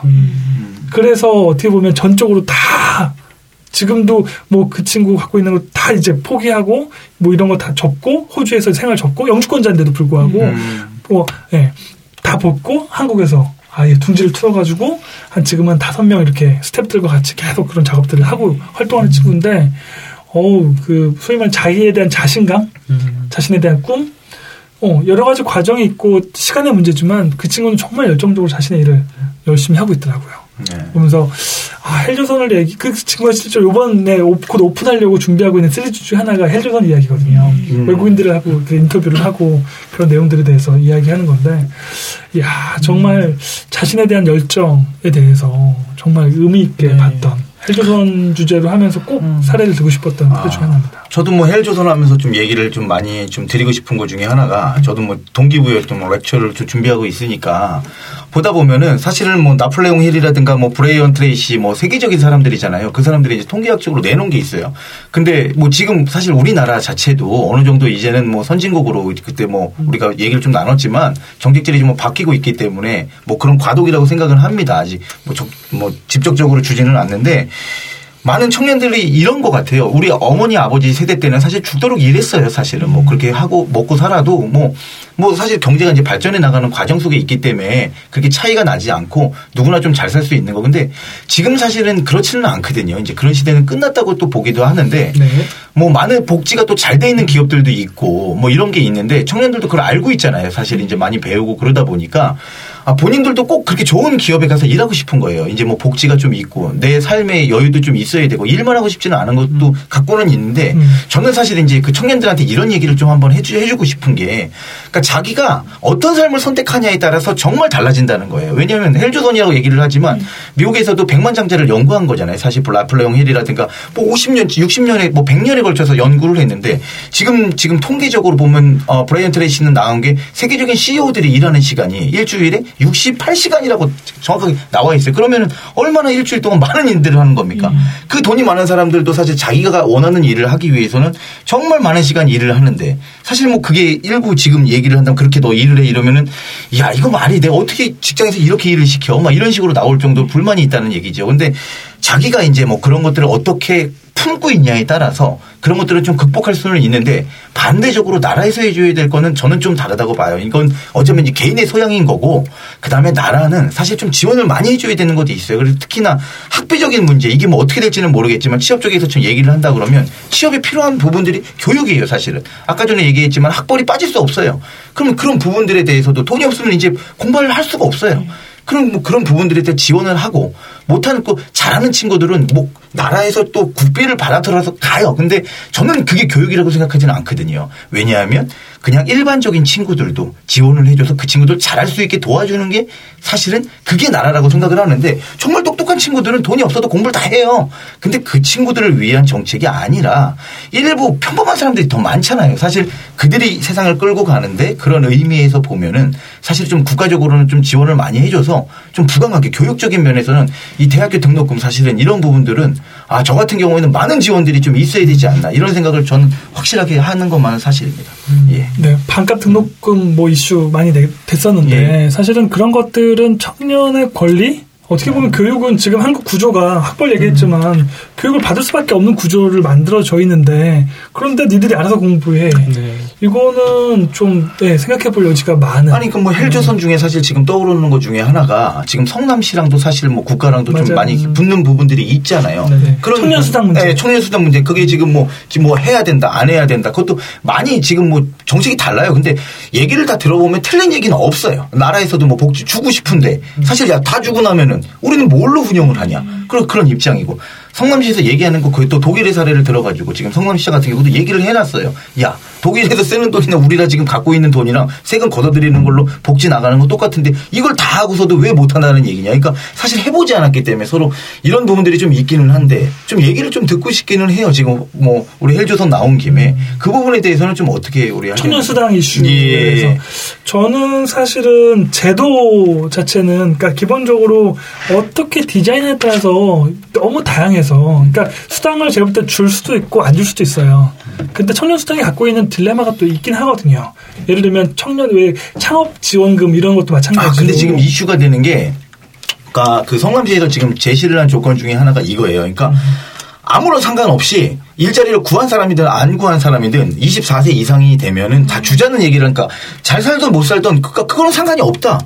음. 그래서 어떻게 보면 전적으로 다 지금도 뭐 그 친구 갖고 있는 거 다 이제 포기하고 뭐 이런 거 다 접고 호주에서 생활 접고 영주권자인데도 불구하고 음. 뭐 예, 다 벗고 한국에서 아예 둥지를 틀어가지고 한 지금 한 다섯 명 이렇게 스탭들과 같이 계속 그런 작업들을 하고 활동하는 친구인데 어우 그 소위 말하는 자기에 대한 자신감 음. 자신에 대한 꿈, 어, 여러 가지 과정이 있고 시간의 문제지만 그 친구는 정말 열정적으로 자신의 일을 열심히 하고 있더라고요. 네. 보면서 아 헬조선을 얘기 그 친구가 실제 이번에 오- 곧 오픈하려고 준비하고 있는 시리즈 중에 하나가 헬조선 이야기거든요. 음. 외국인들을 하고 그 인터뷰를 하고 그런 내용들에 대해서 이야기하는 건데, 야 정말 자신에 대한 열정에 대해서 정말 의미 있게 네. 봤던 헬조선 주제로 하면서 꼭 음. 사례를 들고 싶었던 그 중에 하나입니다. 저도 뭐 헬조선 하면서 좀 얘기를 좀 많이 좀 드리고 싶은 것 중에 하나가 저도 뭐 동기부여했던 뭐 렉처를 좀 준비하고 있으니까 보다 보면은 사실은 뭐 나폴레옹 힐이라든가 뭐 브라이언 트레이시 뭐 세계적인 사람들이잖아요. 그 사람들이 이제 통계학적으로 내놓은 게 있어요. 근데 뭐 지금 사실 우리나라 자체도 어느 정도 이제는 뭐 선진국으로 그때 뭐 우리가 얘기를 좀 나눴지만 정책들이 좀 바뀌고 있기 때문에 뭐 그런 과도기라고 생각을 합니다. 아직 뭐, 적- 뭐 직접적으로 주지는 않는데 많은 청년들이 이런 것 같아요. 우리 어머니 아버지 세대 때는 사실 죽도록 일했어요. 사실은 뭐 그렇게 하고 먹고 살아도 뭐뭐 사실 경제가 이제 발전해 나가는 과정 속에 있기 때문에 그렇게 차이가 나지 않고 누구나 좀 잘 살 수 있는 거. 근데 지금 사실은 그렇지는 않거든요. 이제 그런 시대는 끝났다고 또 보기도 하는데 네. 뭐 많은 복지가 또 잘 돼 있는 기업들도 있고 뭐 이런 게 있는데 청년들도 그걸 알고 있잖아요. 사실 이제 많이 배우고 그러다 보니까 아, 본인들도 꼭 그렇게 좋은 기업에 가서 일하고 싶은 거예요. 이제 뭐 복지가 좀 있고 내 삶의 여유도 좀 있어야 되고 일만 하고 싶지는 않은 것도 갖고는 있는데 음. 저는 사실 이제 그 청년들한테 이런 얘기를 좀 한번 해주, 해주고 싶은 게 그러니까 자기가 어떤 삶을 선택하냐에 따라서 정말 달라진다는 거예요. 왜냐하면 헬조선이라고 얘기를 하지만 미국에서도 백만 장자를 연구한 거잖아요. 사실 라플레용 힐이라든가 뭐 50년, 60년에 뭐 100년에 걸쳐서 연구를 했는데 지금 지금 통계적으로 보면 어, 브라이언 트레이시는 나온 게 세계적인 CEO들이 일하는 시간이 일주일에 68시간이라고 정확하게 나와 있어요. 그러면 얼마나 일주일 동안 많은 일들을 하는 겁니까? 그 돈이 많은 사람들도 사실 자기가 원하는 일을 하기 위해서는 정말 많은 시간 일을 하는데 사실 뭐 그게 일부 지금 얘기 를 한다면 그렇게 너 일을 해 이러면은 야 이거 말이 돼 어떻게 직장에서 이렇게 일을 시켜 막 이런 식으로 나올 정도로 불만이 있다는 얘기죠. 근데 자기가 이제 뭐 그런 것들을 어떻게 품고 있냐에 따라서 그런 것들을 좀 극복할 수는 있는데 반대적으로 나라에서 해줘야 될 거는 저는 좀 다르다고 봐요. 이건 어쩌면 이제 개인의 소양인 거고 그 다음에 나라는 사실 좀 지원을 많이 해줘야 되는 것도 있어요. 그래서 특히나 학비적인 문제 이게 뭐 어떻게 될지는 모르겠지만 취업 쪽에서 좀 얘기를 한다 그러면 취업에 필요한 부분들이 교육이에요 사실은. 아까 전에 얘기했지만 학벌이 빠질 수 없어요. 그러면 그런 부분들에 대해서도 돈이 없으면 이제 공부를 할 수가 없어요. 그럼 뭐 그런 부분들에 대해 지원을 하고 못하는 거 잘하는 친구들은 뭐 나라에서 또 국비를 받아들여서 가요. 근데 저는 그게 교육이라고 생각하지는 않거든요. 왜냐하면 그냥 일반적인 친구들도 지원을 해줘서 그 친구들 잘할 수 있게 도와주는 게 사실은 그게 나라라고 생각을 하는데 정말 똑똑한 친구들은 돈이 없어도 공부를 다 해요. 근데 그 친구들을 위한 정책이 아니라 일부 평범한 사람들이 더 많잖아요. 사실 그들이 세상을 끌고 가는데 그런 의미에서 보면은 사실 좀 국가적으로는 좀 지원을 많이 해줘서 좀 부강하게 교육적인 면에서는 이 대학교 등록금 사실은 이런 부분들은 아, 저 같은 경우에는 많은 지원들이 좀 있어야 되지 않나 이런 생각을 저는 확실하게 하는 것만은 사실입니다. 예. 네, 반값 등록금 뭐 이슈 많이 내- 됐었는데 사실은 그런 것들은 청년의 권리? 어떻게 보면 교육은 지금 한국 구조가 학벌 얘기했지만 교육을 받을 수밖에 없는 구조를 만들어져 있는데 그런데 니들이 알아서 공부해. 네. 이거는 좀 네, 생각해 볼 여지가 많은 아니 그 뭐 헬조선 중에 사실 지금 떠오르는 것 중에 하나가 지금 성남시랑도 사실 뭐 국가랑도 좀 맞아요. 많이 음. 붙는 부분들이 있잖아요. 네네. 그런 청년 부- 수당 문제. 네, 청년 수당 문제. 그게 지금 뭐 지금 뭐 해야 된다, 안 해야 된다. 그것도 많이 지금 뭐 정책이 달라요. 근데 얘기를 다 들어보면 틀린 얘기는 없어요. 나라에서도 뭐 복지 주고 싶은데 사실 야 다 주고 나면은 우리는 뭘로 운영을 하냐. 그런 그런 입장이고. 성남시에서 얘기하는 거 그게 또 독일의 사례를 들어가지고 지금 성남시 같은 경우도 얘기를 해놨어요. 야 독일에서 쓰는 돈이나 우리가 지금 갖고 있는 돈이랑 세금 걷어들이는 걸로 복지 나가는 거 똑같은데 이걸 다 하고서도 왜 못한다는 얘기냐. 그러니까 사실 해보지 않았기 때문에 서로 이런 부분들이 좀 있기는 한데 좀 얘기를 좀 듣고 싶기는 해요. 지금 뭐 우리 헬조선 나온 김에 그 부분에 대해서는 좀 어떻게 우리 청년 수당 이슈에서 예. 저는 사실은 제도 자체는 그러니까 기본적으로 어떻게 디자인에 따라서 너무 다양해서 그러니까 수당을 제가 볼 때 줄 수도 있고 안 줄 수도 있어요. 근데 청년 수당이 갖고 있는 딜레마가 또 있긴 하거든요. 예를 들면 청년 왜 창업 지원금 이런 것도 마찬가지로 아, 근데 지금 이슈가 되는 게, 그러니까 그 성남시에서 지금 제시를 한 조건 중에 하나가 이거예요. 그러니까 아무런 상관없이 일자리를 구한 사람이든 안 구한 사람이든 24세 이상이 되면은 다 주자는 얘기를 하니까 잘 살던 못 살던 그니까 그거는 상관이 없다.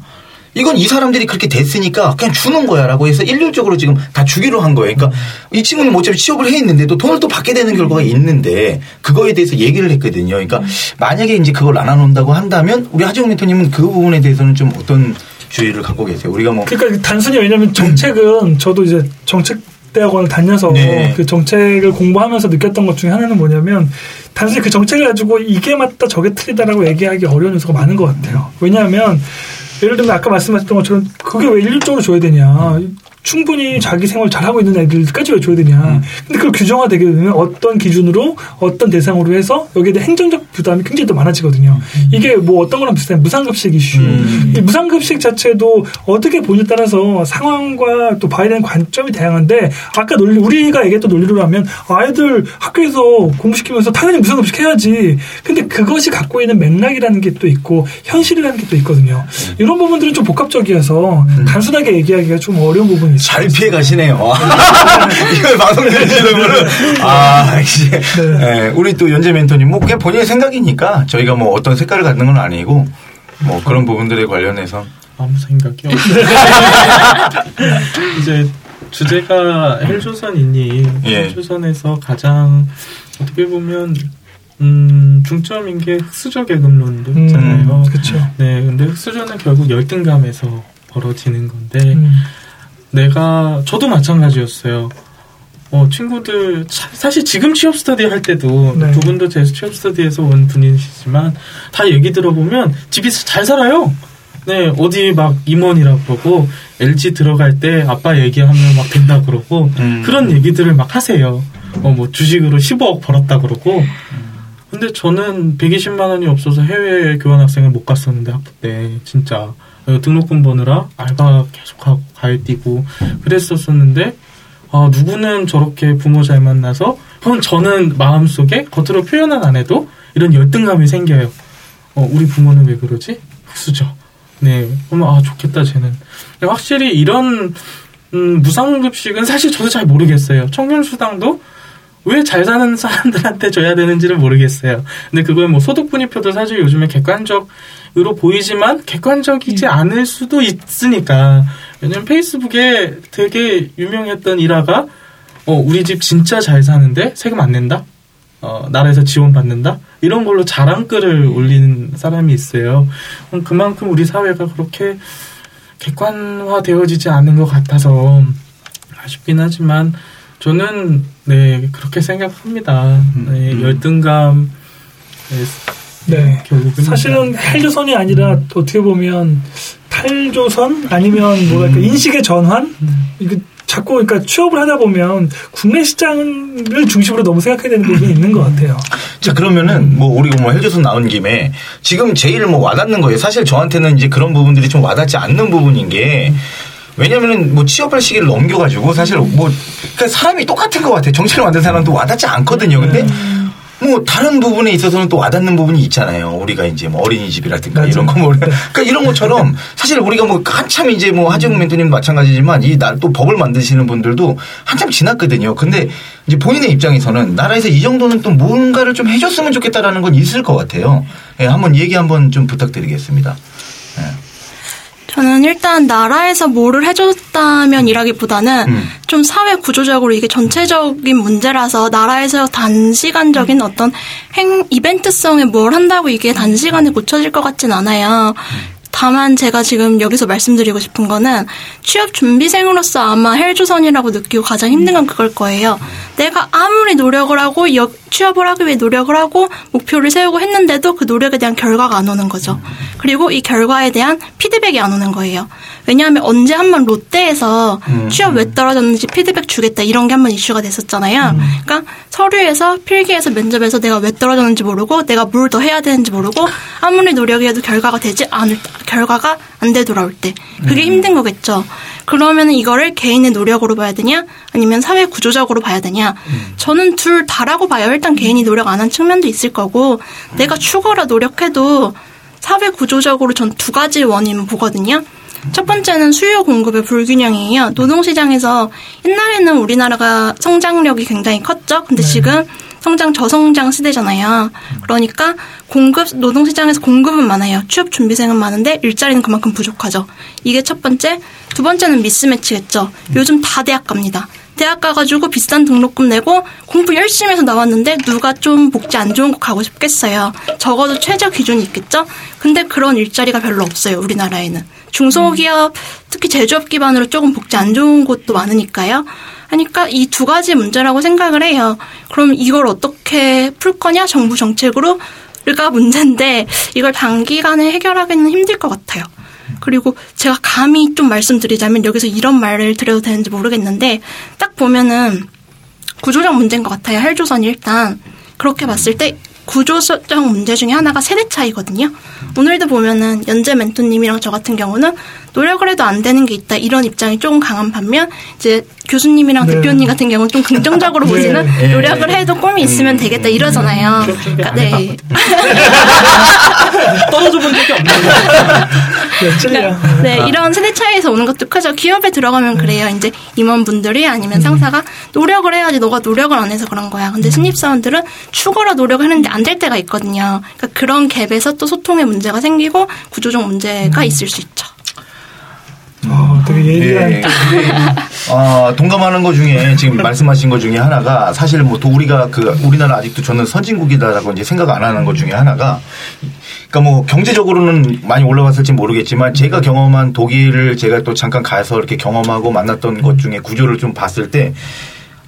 이건 이 사람들이 그렇게 됐으니까 그냥 주는 거야라고 해서 일률적으로 지금 다 주기로 한 거예요. 그러니까 이 친구는 뭐 어차피 취업을 해 있는데도 돈을 또 받게 되는 결과가 있는데 그거에 대해서 얘기를 했거든요. 그러니까 만약에 이제 그걸 나눠놓는다고 한다면 우리 하지영 멘토님은 그 부분에 대해서는 좀 어떤 주의를 갖고 계세요? 우리가 뭐 그러니까 단순히 왜냐면 정책은 저도 이제 정책 대학원을 다녀서 네. 그 정책을 공부하면서 느꼈던 것 중에 하나는 뭐냐면 단순히 그 정책을 가지고 이게 맞다 저게 틀리다라고 얘기하기 어려운 요소가 많은 것 같아요. 왜냐하면 예를 들면 아까 말씀하셨던 것처럼 그게 왜 일률적으로 줘야 되냐. 충분히 자기 생활 잘하고 있는 애들까지 왜 줘야 되냐. 근데 그걸 규정화되게 되면 어떤 기준으로 어떤 대상으로 해서 여기에 대한 행정적 부담이 굉장히 더 많아지거든요. 이게 뭐 어떤 거랑 비슷한 무상급식 이슈. 음. 이 무상급식 자체도 어떻게 보냐에 따라서 상황과 또 봐야 되는 관점이 다양한데 아까 논리 우리가 얘기했던 논리로 하면 아이들 학교에서 공부시키면서 당연히 무상급식 해야지. 근데 그것이 갖고 있는 맥락이라는 게 또 있고 현실이라는 게 또 있거든요. 이런 부분들은 좀 복합적이어서 단순하게 얘기하기가 좀 어려운 부분이 있어요. 잘 피해 가시네요. 이걸 방송 들으시는 분은 아 이제 예, 우리 또 연재 멘토님 뭐 그냥 본인의 생각이니까 저희가 뭐 어떤 색깔을 갖는 건 아니고 뭐 그런 부분들에 관련해서 아무 생각이 없어요. 이제 주제가 헬조선이니 예. 헬조선에서 가장 어떻게 보면 음, 중점인 게 흑수저 계급론도 있잖아요. 그렇죠. 네, 근데 흑수저는 결국 열등감에서 벌어지는 건데 음. 내가 저도 마찬가지였어요. 어, 친구들 차- 사실 지금 취업 스터디 할 때도 네. 두 분도 제 취업 스터디에서 온 분이시지만 다 얘기 들어보면 집이 잘 살아요. 네, 어디 막 임원이라 그러고 LG 들어갈 때 아빠 얘기하면 막 된다 그러고 음. 그런 얘기들을 막 하세요. 어, 뭐 주식으로 15억 벌었다 그러고. 근데 저는 120만 원이 없어서 해외 교환 학생을 못 갔었는데 학부 때 진짜 어, 등록금 버느라 알바 계속하고 가입 뛰고 그랬었었는데 아, 누구는 저렇게 부모 잘 만나서 그럼 저는 마음속에 겉으로 표현은 안 해도 이런 열등감이 생겨요. 어, 우리 부모는 왜 그러지? 흑수저. 네. 그러면 아 좋겠다 쟤는. 확실히 이런 음, 무상급식은 사실 저도 잘 모르겠어요. 청년 수당도 왜 잘 사는 사람들한테 줘야 되는지를 모르겠어요. 근데 그걸 뭐 소득분위표도 사실 요즘에 객관적으로 보이지만 객관적이지 않을 수도 있으니까. 왜냐면 페이스북에 되게 유명했던 일화가 어, 우리 집 진짜 잘 사는데 세금 안 낸다? 어, 나라에서 지원 받는다? 이런 걸로 자랑글을 올리는 사람이 있어요. 그럼 그만큼 우리 사회가 그렇게 객관화되어지지 않는 것 같아서 아쉽긴 하지만 저는 네 그렇게 생각합니다. 네, 열등감 네. 결국은 사실은 헬조선이 아니라 어떻게 보면 탈조선 아니면 뭐랄까 인식의 전환 이거 자꾸 그러니까 취업을 하다 보면 국내 시장을 중심으로 너무 생각해야 되는 부분이 있는 것 같아요. 자 그러면은 뭐 우리가 뭐 헬조선 나온 김에 지금 제일 뭐 와닿는 거예요. 사실 저한테는 이제 그런 부분들이 좀 와닿지 않는 부분인 게 왜냐면은 뭐 취업할 시기를 넘겨가지고 사실 뭐 그러니까 사람이 똑같은 것 같아요. 정책을 만든 사람도 와닿지 않거든요. 근데 뭐 다른 부분에 있어서는 또 와닿는 부분이 있잖아요. 우리가 이제 뭐 어린이집이라든가 맞아요. 이런 거 뭐 그러니까 이런 것처럼 사실 우리가 뭐 한참 이제 뭐 하재국 멘토님 마찬가지지만 이 날 또 법을 만드시는 분들도 한참 지났거든요. 근데 이제 본인의 입장에서는 나라에서 이 정도는 또 뭔가를 좀 해줬으면 좋겠다라는 건 있을 것 같아요. 예, 한번 얘기 한번 좀 부탁드리겠습니다. 저는 일단 나라에서 뭐를 해줬다면 이라기보다는 음. 좀 사회 구조적으로 이게 전체적인 문제라서 나라에서 단시간적인 어떤 행 이벤트성에 뭘 한다고 이게 단시간에 고쳐질 것 같진 않아요. 다만 제가 지금 여기서 말씀드리고 싶은 거는 취업 준비생으로서 아마 헬조선이라고 느끼고 가장 힘든 건 그걸 거예요. 내가 아무리 노력을 하고 여- 취업을 하기 위해 노력을 하고 목표를 세우고 했는데도 그 노력에 대한 결과가 안 오는 거죠. 그리고 이 결과에 대한 피드백이 안 오는 거예요. 왜냐하면 언제 한 번 롯데에서 취업 왜 떨어졌는지 피드백 주겠다 이런 게 한 번 이슈가 됐었잖아요. 그러니까 서류에서 필기에서 면접에서 내가 왜 떨어졌는지 모르고 내가 뭘 더 해야 되는지 모르고 아무리 노력해도 결과가 되지 않을 결과가 안돼 돌아올 때 그게 힘든 거겠죠. 그러면 이거를 개인의 노력으로 봐야 되냐 아니면 사회 구조적으로 봐야 되냐 저는 둘 다라고 봐요. 일단 개인이 노력 안 한 측면도 있을 거고 내가 추구라 노력해도 사회 구조적으로 전 두 가지 원인 보거든요. 첫 번째는 수요 공급의 불균형이에요. 노동시장에서 옛날에는 우리나라가 성장력이 굉장히 컸죠. 근데 지금 성장 저성장 시대잖아요. 그러니까 공급 노동 시장에서 공급은 많아요. 취업 준비생은 많은데 일자리는 그만큼 부족하죠. 이게 첫 번째. 두 번째는 미스매치겠죠. 요즘 다 대학 갑니다. 대학 가가지고 비싼 등록금 내고 공부 열심히 해서 나왔는데 누가 좀 복지 안 좋은 곳 가고 싶겠어요. 적어도 최저 기준이 있겠죠? 근데 그런 일자리가 별로 없어요, 우리나라에는. 중소기업, 특히 제조업 기반으로 조금 복지 안 좋은 곳도 많으니까요. 하니까 이 두 가지 문제라고 생각을 해요. 그럼 이걸 어떻게 풀 거냐? 정부 정책으로? 가 문제인데 이걸 단기간에 해결하기는 힘들 것 같아요. 그리고 제가 감히 좀 말씀드리자면 여기서 이런 말을 드려도 되는지 모르겠는데 딱 보면은 구조적 문제인 것 같아요. 헬조선이 일단 그렇게 봤을 때 구조적 문제 중에 하나가 세대 차이거든요. 오늘도 보면은 연재 멘토님이랑 저 같은 경우는 노력을 해도 안 되는 게 있다 이런 입장이 조금 강한 반면 이제 교수님이랑 네. 대표님 같은 경우는 좀 긍정적으로 네. 보시는 예. 노력을 해도 꿈이 있으면 되겠다 이러잖아요. 그러니까 네. 떨어져 본 적이 없는 거 네, 찔려. 네, 이런 세대 차이에서 오는 것도 크죠. 기업에 들어가면 그래요. 이제 임원분들이 아니면 상사가 노력을 해야지 너가 노력을 안 해서 그런 거야. 근데 신입사원들은 추가로 노력을 했는데 안 될 때가 있거든요. 그러니까 그런 갭에서 또 소통의 문제가 생기고 구조적 문제가 있을 수 있죠. 어, 되게 예리한. 예, 어, 동감하는 것 중에 지금 말씀하신 것 중에 하나가 사실 뭐또 우리가 그 우리나라 아직도 저는 선진국이다라고 이제 생각 안 하는 것 중에 하나가 그러니까 뭐 경제적으로는 많이 올라갔을지 모르겠지만 제가 경험한 독일을 제가 또 잠깐 가서 이렇게 경험하고 만났던 것 중에 구조를 좀 봤을 때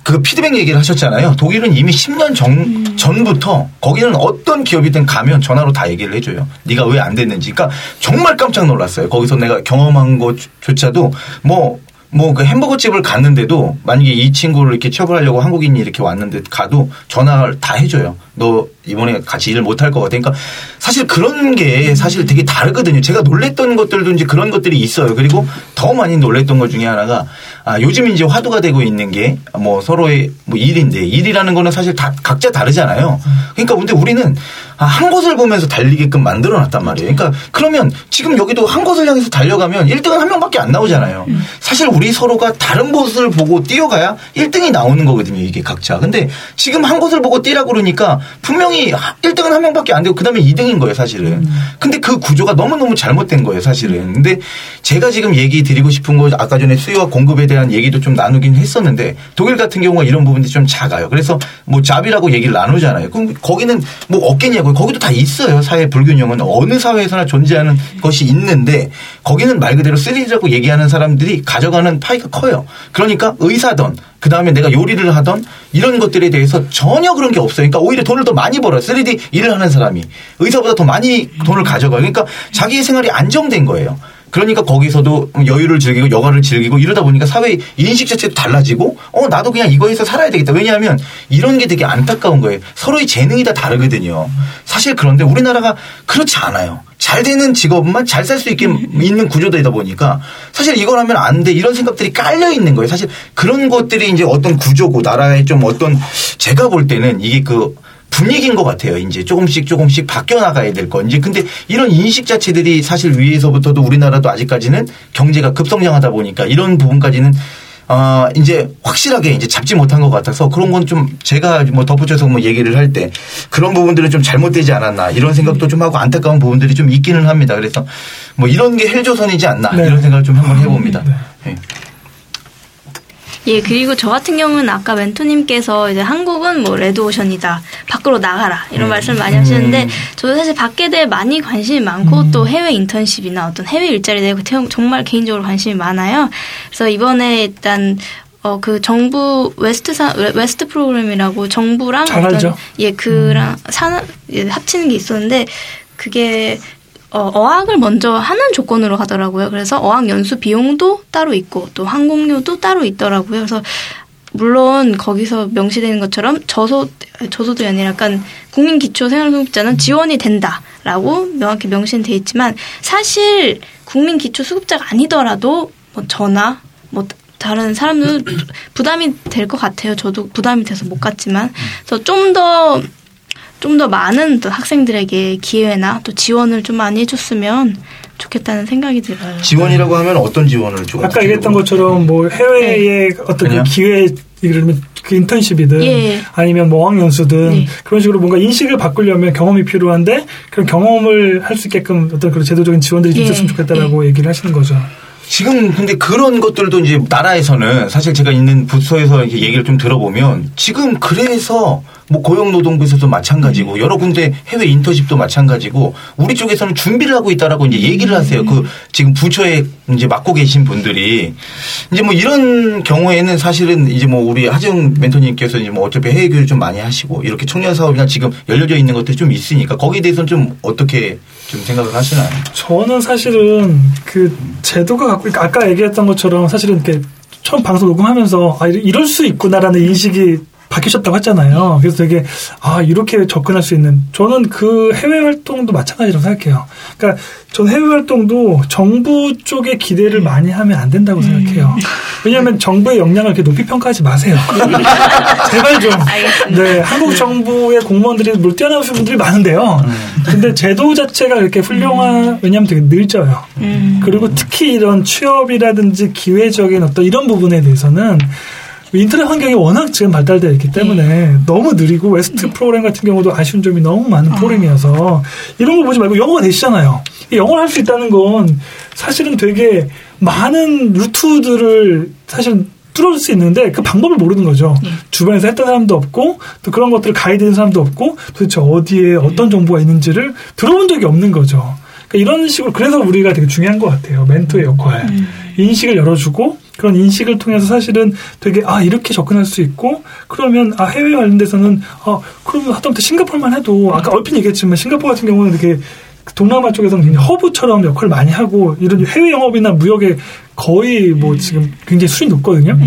그 피드백 얘기를 하셨잖아요. 독일은 이미 10년 전, 전부터 거기는 어떤 기업이든 가면 전화로 다 얘기를 해줘요. 네가 왜 안 됐는지. 그러니까 정말 깜짝 놀랐어요. 거기서 내가 경험한 것조차도 뭐, 뭐그 햄버거 집을 갔는데도 만약에 이 친구를 이렇게 취업을 하려고 한국인이 이렇게 왔는데 가도 전화를 다 해줘요. 너 이번에 같이 일을 못할 것 같아. 그러니까 사실 그런 게 사실 되게 다르거든요. 제가 놀랬던 것들도 이제 그런 것들이 있어요. 그리고 더 많이 놀랬던 것 중에 하나가 아, 요즘 이제 화두가 되고 있는 게 뭐 서로의 뭐 일인데 일이라는 거는 사실 다 각자 다르잖아요. 그러니까 근데 우리는 아, 한 곳을 보면서 달리게끔 만들어 놨단 말이에요. 그러니까 그러면 지금 여기도 한 곳을 향해서 달려가면 1등은 한 명밖에 안 나오잖아요. 사실 우리 서로가 다른 곳을 보고 뛰어가야 1등이 나오는 거거든요. 이게 각자. 근데 지금 한 곳을 보고 뛰라고 그러니까 분명히 1등은 한 명밖에 안 되고 그다음에 2등인 거예요, 사실은. 근데 그 구조가 너무 너무 잘못된 거예요, 사실은. 근데 제가 지금 얘기 드리고 싶은 거 아까 전에 수요와 공급에 대한 얘기도 좀 나누긴 했었는데 독일 같은 경우가 이런 부분들이 좀 작아요. 그래서 뭐 잡이라고 얘기를 나누잖아요. 그럼 거기는 뭐 없겠냐고요. 거기도 다 있어요. 사회 불균형은 어느 사회에서나 존재하는 것이 있는데 거기는 말 그대로 3D라고 얘기하는 사람들이 가져가는 파이가 커요. 그러니까 의사던 그 다음에 내가 요리를 하던 이런 것들에 대해서 전혀 그런 게 없어요. 그러니까 오히려 돈을 더 많이 벌어요. 3D 일을 하는 사람이. 의사보다 더 많이 돈을 가져가요. 그러니까 자기의 생활이 안정된 거예요. 그러니까 거기서도 여유를 즐기고 여가를 즐기고 이러다 보니까 사회 인식 자체도 달라지고 어 나도 그냥 이거에서 살아야 되겠다. 왜냐하면 이런 게 되게 안타까운 거예요. 서로의 재능이 다 다르거든요. 사실 그런데 우리나라가 그렇지 않아요. 잘 되는 직업만 잘 살 수 있게 있는 구조되다 보니까 사실 이걸 하면 안 돼 이런 생각들이 깔려 있는 거예요. 사실 그런 것들이 이제 어떤 구조고 나라의 좀 어떤 제가 볼 때는 이게 그 분위기인 것 같아요. 이제 조금씩 조금씩 바뀌어 나가야 될 거. 이제 근데 이런 인식 자체들이 사실 위에서부터도 우리나라도 아직까지는 경제가 급성장하다 보니까 이런 부분까지는 어, 이제 확실하게 이제 잡지 못한 것 같아서 그런 건 좀 제가 뭐 덧붙여서 뭐 얘기를 할 때 그런 부분들은 좀 잘못되지 않았나 이런 생각도 좀 하고 안타까운 부분들이 좀 있기는 합니다. 그래서 뭐 이런 게 헬조선이지 않나 네. 이런 생각을 좀 한번 해봅니다. 네. 예, 그리고 저 같은 경우는 아까 멘토님께서 이제 한국은 뭐 레드오션이다. 밖으로 나가라. 이런 말씀을 많이 하시는데 저도 사실 밖에 대해 많이 관심이 많고 또 해외 인턴십이나 어떤 해외 일자리에 대해 태- 정말 개인적으로 관심이 많아요. 그래서 이번에 일단 어 그 정부 WEST 사 웨- WEST 프로그램이라고 정부랑 잘 어떤. 예 그랑 산업 예, 합치는 게 있었는데 그게 어, 어학을 먼저 하는 조건으로 하더라고요. 그래서 어학 연수 비용도 따로 있고 또 항공료도 따로 있더라고요. 그래서 물론 거기서 명시되는 것처럼 저소 저소득이 아니라 약간 국민 기초 생활수급자는 지원이 된다라고 명확히 명시는 돼 있지만 사실 국민 기초 수급자가 아니더라도 뭐 저나 뭐 다른 사람들은 부담이 될 것 같아요. 저도 부담이 돼서 못 갔지만 그래서 좀더 좀 더 많은 또 학생들에게 기회나 또 지원을 좀 많이 해줬으면 좋겠다는 생각이 들어요. 지원이라고 하면 어떤 지원을 좀 아까 얘기했던 것처럼 뭐 해외의 어떤 그? 기회 예를 들면 그 인턴십이든 예. 아니면 뭐 어학연수든 네. 그런 식으로 뭔가 인식을 바꾸려면 경험이 필요한데 그런 경험을 할 수 있게끔 어떤 그런 제도적인 지원들이 좀 예. 있었으면 좋겠다라고 얘기를 하시는 거죠. 지금 근데 그런 것들도 이제 나라에서는 사실 제가 있는 부서에서 이렇게 얘기를 좀 들어보면 지금 그래서 뭐 고용노동부에서도 마찬가지고 여러 군데 해외 인턴십도 마찬가지고 우리 쪽에서는 준비를 하고 있다라고 이제 얘기를 하세요. 그 지금 부처에 이제 맡고 계신 분들이. 이제 뭐 이런 경우에는 사실은 이제 뭐 우리 하정 멘토님께서 이제 뭐 어차피 해외 교육 좀 많이 하시고 이렇게 청년 사업이나 지금 열려져 있는 것들이 좀 있으니까 거기에 대해서는 좀 어떻게 좀 생각을 하시나요? 저는 사실은 그 제도가 갖고 그러니까 아까 얘기했던 것처럼 사실은 이렇게 처음 방송 녹음하면서 아 이럴- 이럴 수 있구나라는 인식이 바뀌셨다고 했잖아요. 그래서 되게 아 이렇게 접근할 수 있는 저는 그 해외 활동도 마찬가지라고 생각해요. 그러니까 전 해외 활동도 정부 쪽에 기대를 많이 하면 안 된다고 생각해요. 왜냐하면 정부의 역량을 이렇게 높이 평가하지 마세요. 제발 좀. 네, 한국 정부의 공무원들이 뭐 뛰어나오신 분들이 많은데요. 근데 제도 자체가 이렇게 훌륭한 왜냐하면 되게. 음. 그리고 특히 이런 취업이라든지 기회적인 어떤 이런 부분에 대해서는 인터넷 환경이 워낙 지금 발달되어 있기 때문에 너무 느리고 WEST 프로그램 같은 경우도 아쉬운 점이 너무 많은 프로그램이어서 이런 거 보지 말고 영어가 되시잖아요. 이 영어를 할 수 있다는 건 사실은 되게 많은 루트들을 사실 뚫어줄 수 있는데 그 방법을 모르는 거죠. 주변에서 했던 사람도 없고 또 그런 것들을 가이드하는 사람도 없고 도대체 어디에 어떤 정보가 있는지를 들어본 적이 없는 거죠. 그러니까 이런 식으로 그래서 우리가 되게 중요한 것 같아요. 멘토의 역할. 인식을 열어주고 그런 인식을 통해서 사실은 되게 아 이렇게 접근할 수 있고 그러면 아 해외 관련돼서는 아 그러면 하다못해 싱가포르만 해도 아까 얼핏 얘기했지만 싱가포르 같은 경우는 되게 동남아 쪽에서는 굉장히 허브처럼 역할을 많이 하고 이런 해외 영업이나 무역에 거의 뭐 지금 굉장히 수준이 높거든요.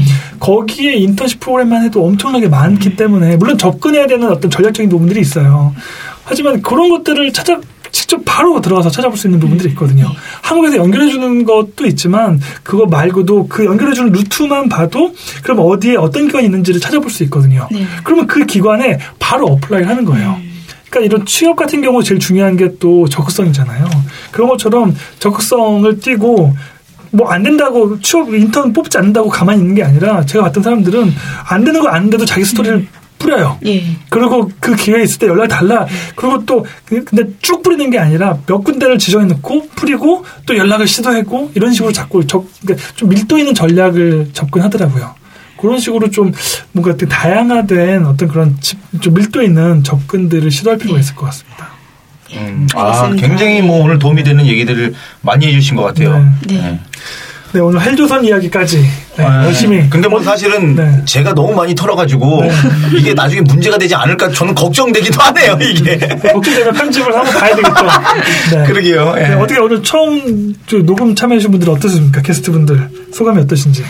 거기에 인턴십 프로그램만 해도 엄청나게 많기 때문에 물론 접근해야 되는 어떤 전략적인 부분들이 있어요. 하지만 그런 것들을 찾아 직접 바로 들어가서 찾아볼 수 있는 부분들이 있거든요. 한국에서 연결해 주는 것도 있지만 그거 말고도 그 연결해 주는 루트만 봐도 그럼 어디에 어떤 기관이 있는지를 찾아볼 수 있거든요. 네. 그러면 그 기관에 바로 apply 하는 거예요. 그러니까 이런 취업 같은 경우 제일 중요한 게 또 적극성이잖아요. 그런 것처럼 적극성을 띄고 뭐 안 된다고 취업 인턴 뽑지 않는다고 가만히 있는 게 아니라 제가 봤던 사람들은 안 되는 거 아는데도 자기 스토리를 뿌려요. 예. 그리고 그 기회 있을 때 연락 달라. 그리고 또 그- 근데 쭉 뿌리는 게 아니라 몇 군데를 지정해 놓고 뿌리고 또 연락을 시도하고 이런 식으로 자꾸 적, 그러니까 좀 밀도 있는 전략을 접근하더라고요. 그런 식으로 좀 뭔가 되게 다양화된 어떤 그런 집- 좀 밀도 있는 접근들을 시도할 필요가 있을 것 같습니다. 음, 아. 굉장히 뭐 오늘 도움이 되는 얘기들을 많이 해주신 것 같아요. 네. 네, 오늘 헬조선 이야기까지 네, 아, 열심히. 근데 뭐 사실은 네. 제가 너무 많이 털어가지고 이게 나중에 문제가 되지 않을까 저는 걱정되기도 하네요, 이게. 걱정되면 편집을 한번 봐야 되겠죠. 네. 그러게요. 예. 네, 어떻게 오늘 처음 저 녹음 참여해주신 분들 어떠십니까? 게스트 분들 소감이 어떠신지.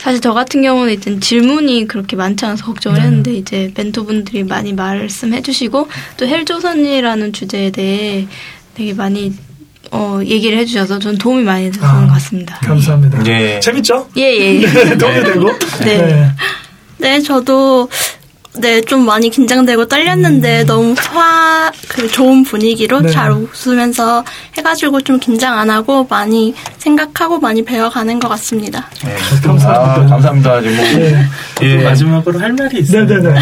사실 저 같은 경우는 이제 질문이 그렇게 많지 않아서 걱정을 네. 했는데 이제 멘토분들이 많이 말씀해주시고 또 헬조선이라는 주제에 대해 되게 많이 어, 얘기를 해주셔서 전 도움이 많이 됐던 아. 것 같습니다. 감사합니다. 예. 재밌죠? 예예. 네, 도움이 되고. 네. 네, 저도 네, 좀 많이 긴장되고 떨렸는데 너무 화, 그 좋은 분위기로 네. 잘 웃으면서 해가지고 좀 긴장 안 하고 많이 생각하고 많이 배워가는 것 같습니다. 예. 감사합니다. 아, 감사합니다. 지금 뭐, 네. 예. 마지막으로 할 말이 있어요. 네네네.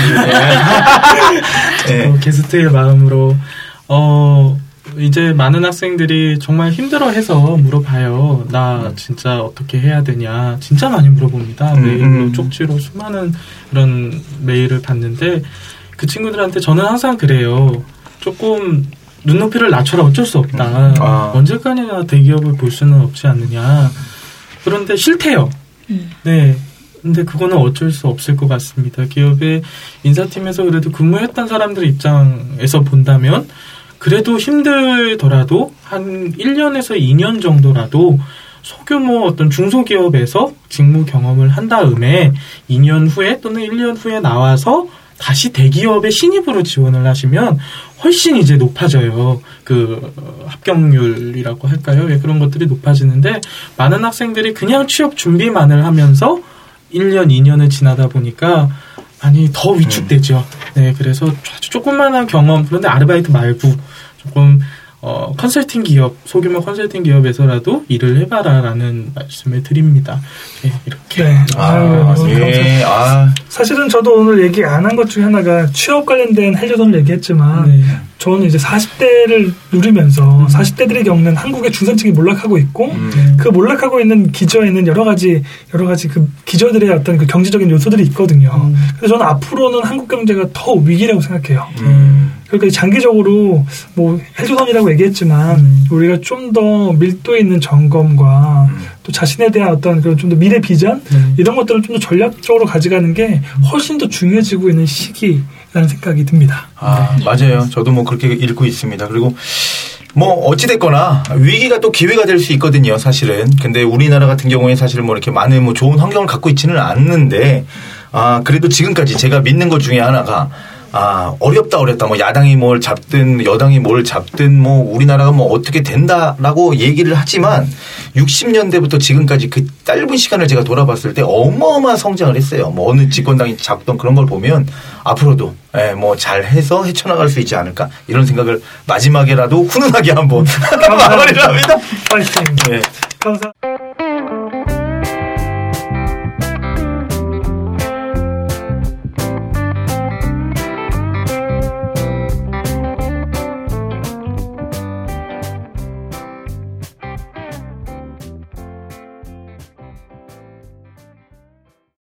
예. 어, 게스트의 마음으로 어 이제 많은 학생들이 정말 힘들어해서 물어봐요. 나 진짜 어떻게 해야 되냐. 진짜 많이 물어봅니다. 음, 메일로 음. 쪽지로 수많은 그런 메일을 받는데 그 친구들한테 저는 항상 그래요. 조금 눈높이를 낮춰라 어쩔 수 없다. 음. 아. 언제까지나 대기업을 볼 수는 없지 않느냐. 그런데 싫대요. 음. 네. 근데 그거는 어쩔 수 없을 것 같습니다. 기업의 인사팀에서 그래도 근무했던 사람들 입장에서 본다면 그래도 힘들더라도 한 1년에서 2년 정도라도 소규모 어떤 중소기업에서 직무 경험을 한 다음에 2년 후에 또는 1년 후에 나와서 다시 대기업에 신입으로 지원을 하시면 훨씬 이제 높아져요. 그 어, 합격률이라고 할까요? 예, 그런 것들이 높아지는데 많은 학생들이 그냥 취업 준비만을 하면서 1년, 2년을 지나다 보니까 많이 더 위축되죠. 네, 그래서 아주 조그만한 경험, 그런데 아르바이트 말고 조금 어, 컨설팅 기업, 소규모 컨설팅 기업에서라도 일을 해봐라라는 말씀을 드립니다. 네, 이렇게. 네. 아, 감사합니다. 예. 아, 사실은 저도 오늘 얘기 안 한 것 중에 하나가 취업 관련된 헬조선을 얘기했지만 네. 저는 이제 40대를 누리면서 40대들이 겪는 한국의 중산층이 몰락하고 있고 음. 그 몰락하고 있는 기저에는 여러 가지 여러 가지 그 기저들의 어떤 그 경제적인 요소들이 있거든요. 음. 그래서 저는 앞으로는 한국 경제가 더 위기라고 생각해요. 음. 그러니까 장기적으로 뭐 헬조선이라고 얘기했지만 음. 우리가 좀 더 밀도 있는 점검과 또 자신에 대한 어떤 그런 좀 더 미래 비전 네. 이런 것들을 좀 더 전략적으로 가져가는 게 훨씬 더 중요해지고 있는 시기라는 생각이 듭니다. 아, 맞아요. 저도 뭐 그렇게 읽고 있습니다. 그리고 뭐 어찌됐거나 위기가 또 기회가 될 수 있거든요, 사실은. 근데 우리나라 같은 경우에 사실 뭐 이렇게 많은 뭐 좋은 환경을 갖고 있지는 않는데, 아, 그래도 지금까지 제가 믿는 것 중에 하나가 아, 어렵다, 어렵다. 뭐, 야당이 뭘 잡든, 여당이 뭘 잡든, 뭐, 우리나라가 뭐, 어떻게 된다라고 얘기를 하지만, 60년대부터 지금까지 그 짧은 시간을 제가 돌아봤을 때 어마어마한 성장을 했어요. 뭐, 어느 집권당이 잡던 그런 걸 보면, 앞으로도, 예, 뭐, 잘 해서 헤쳐나갈 수 있지 않을까. 이런 생각을 마지막에라도 훈훈하게 한번 마무리를 합니다. 예. 감사.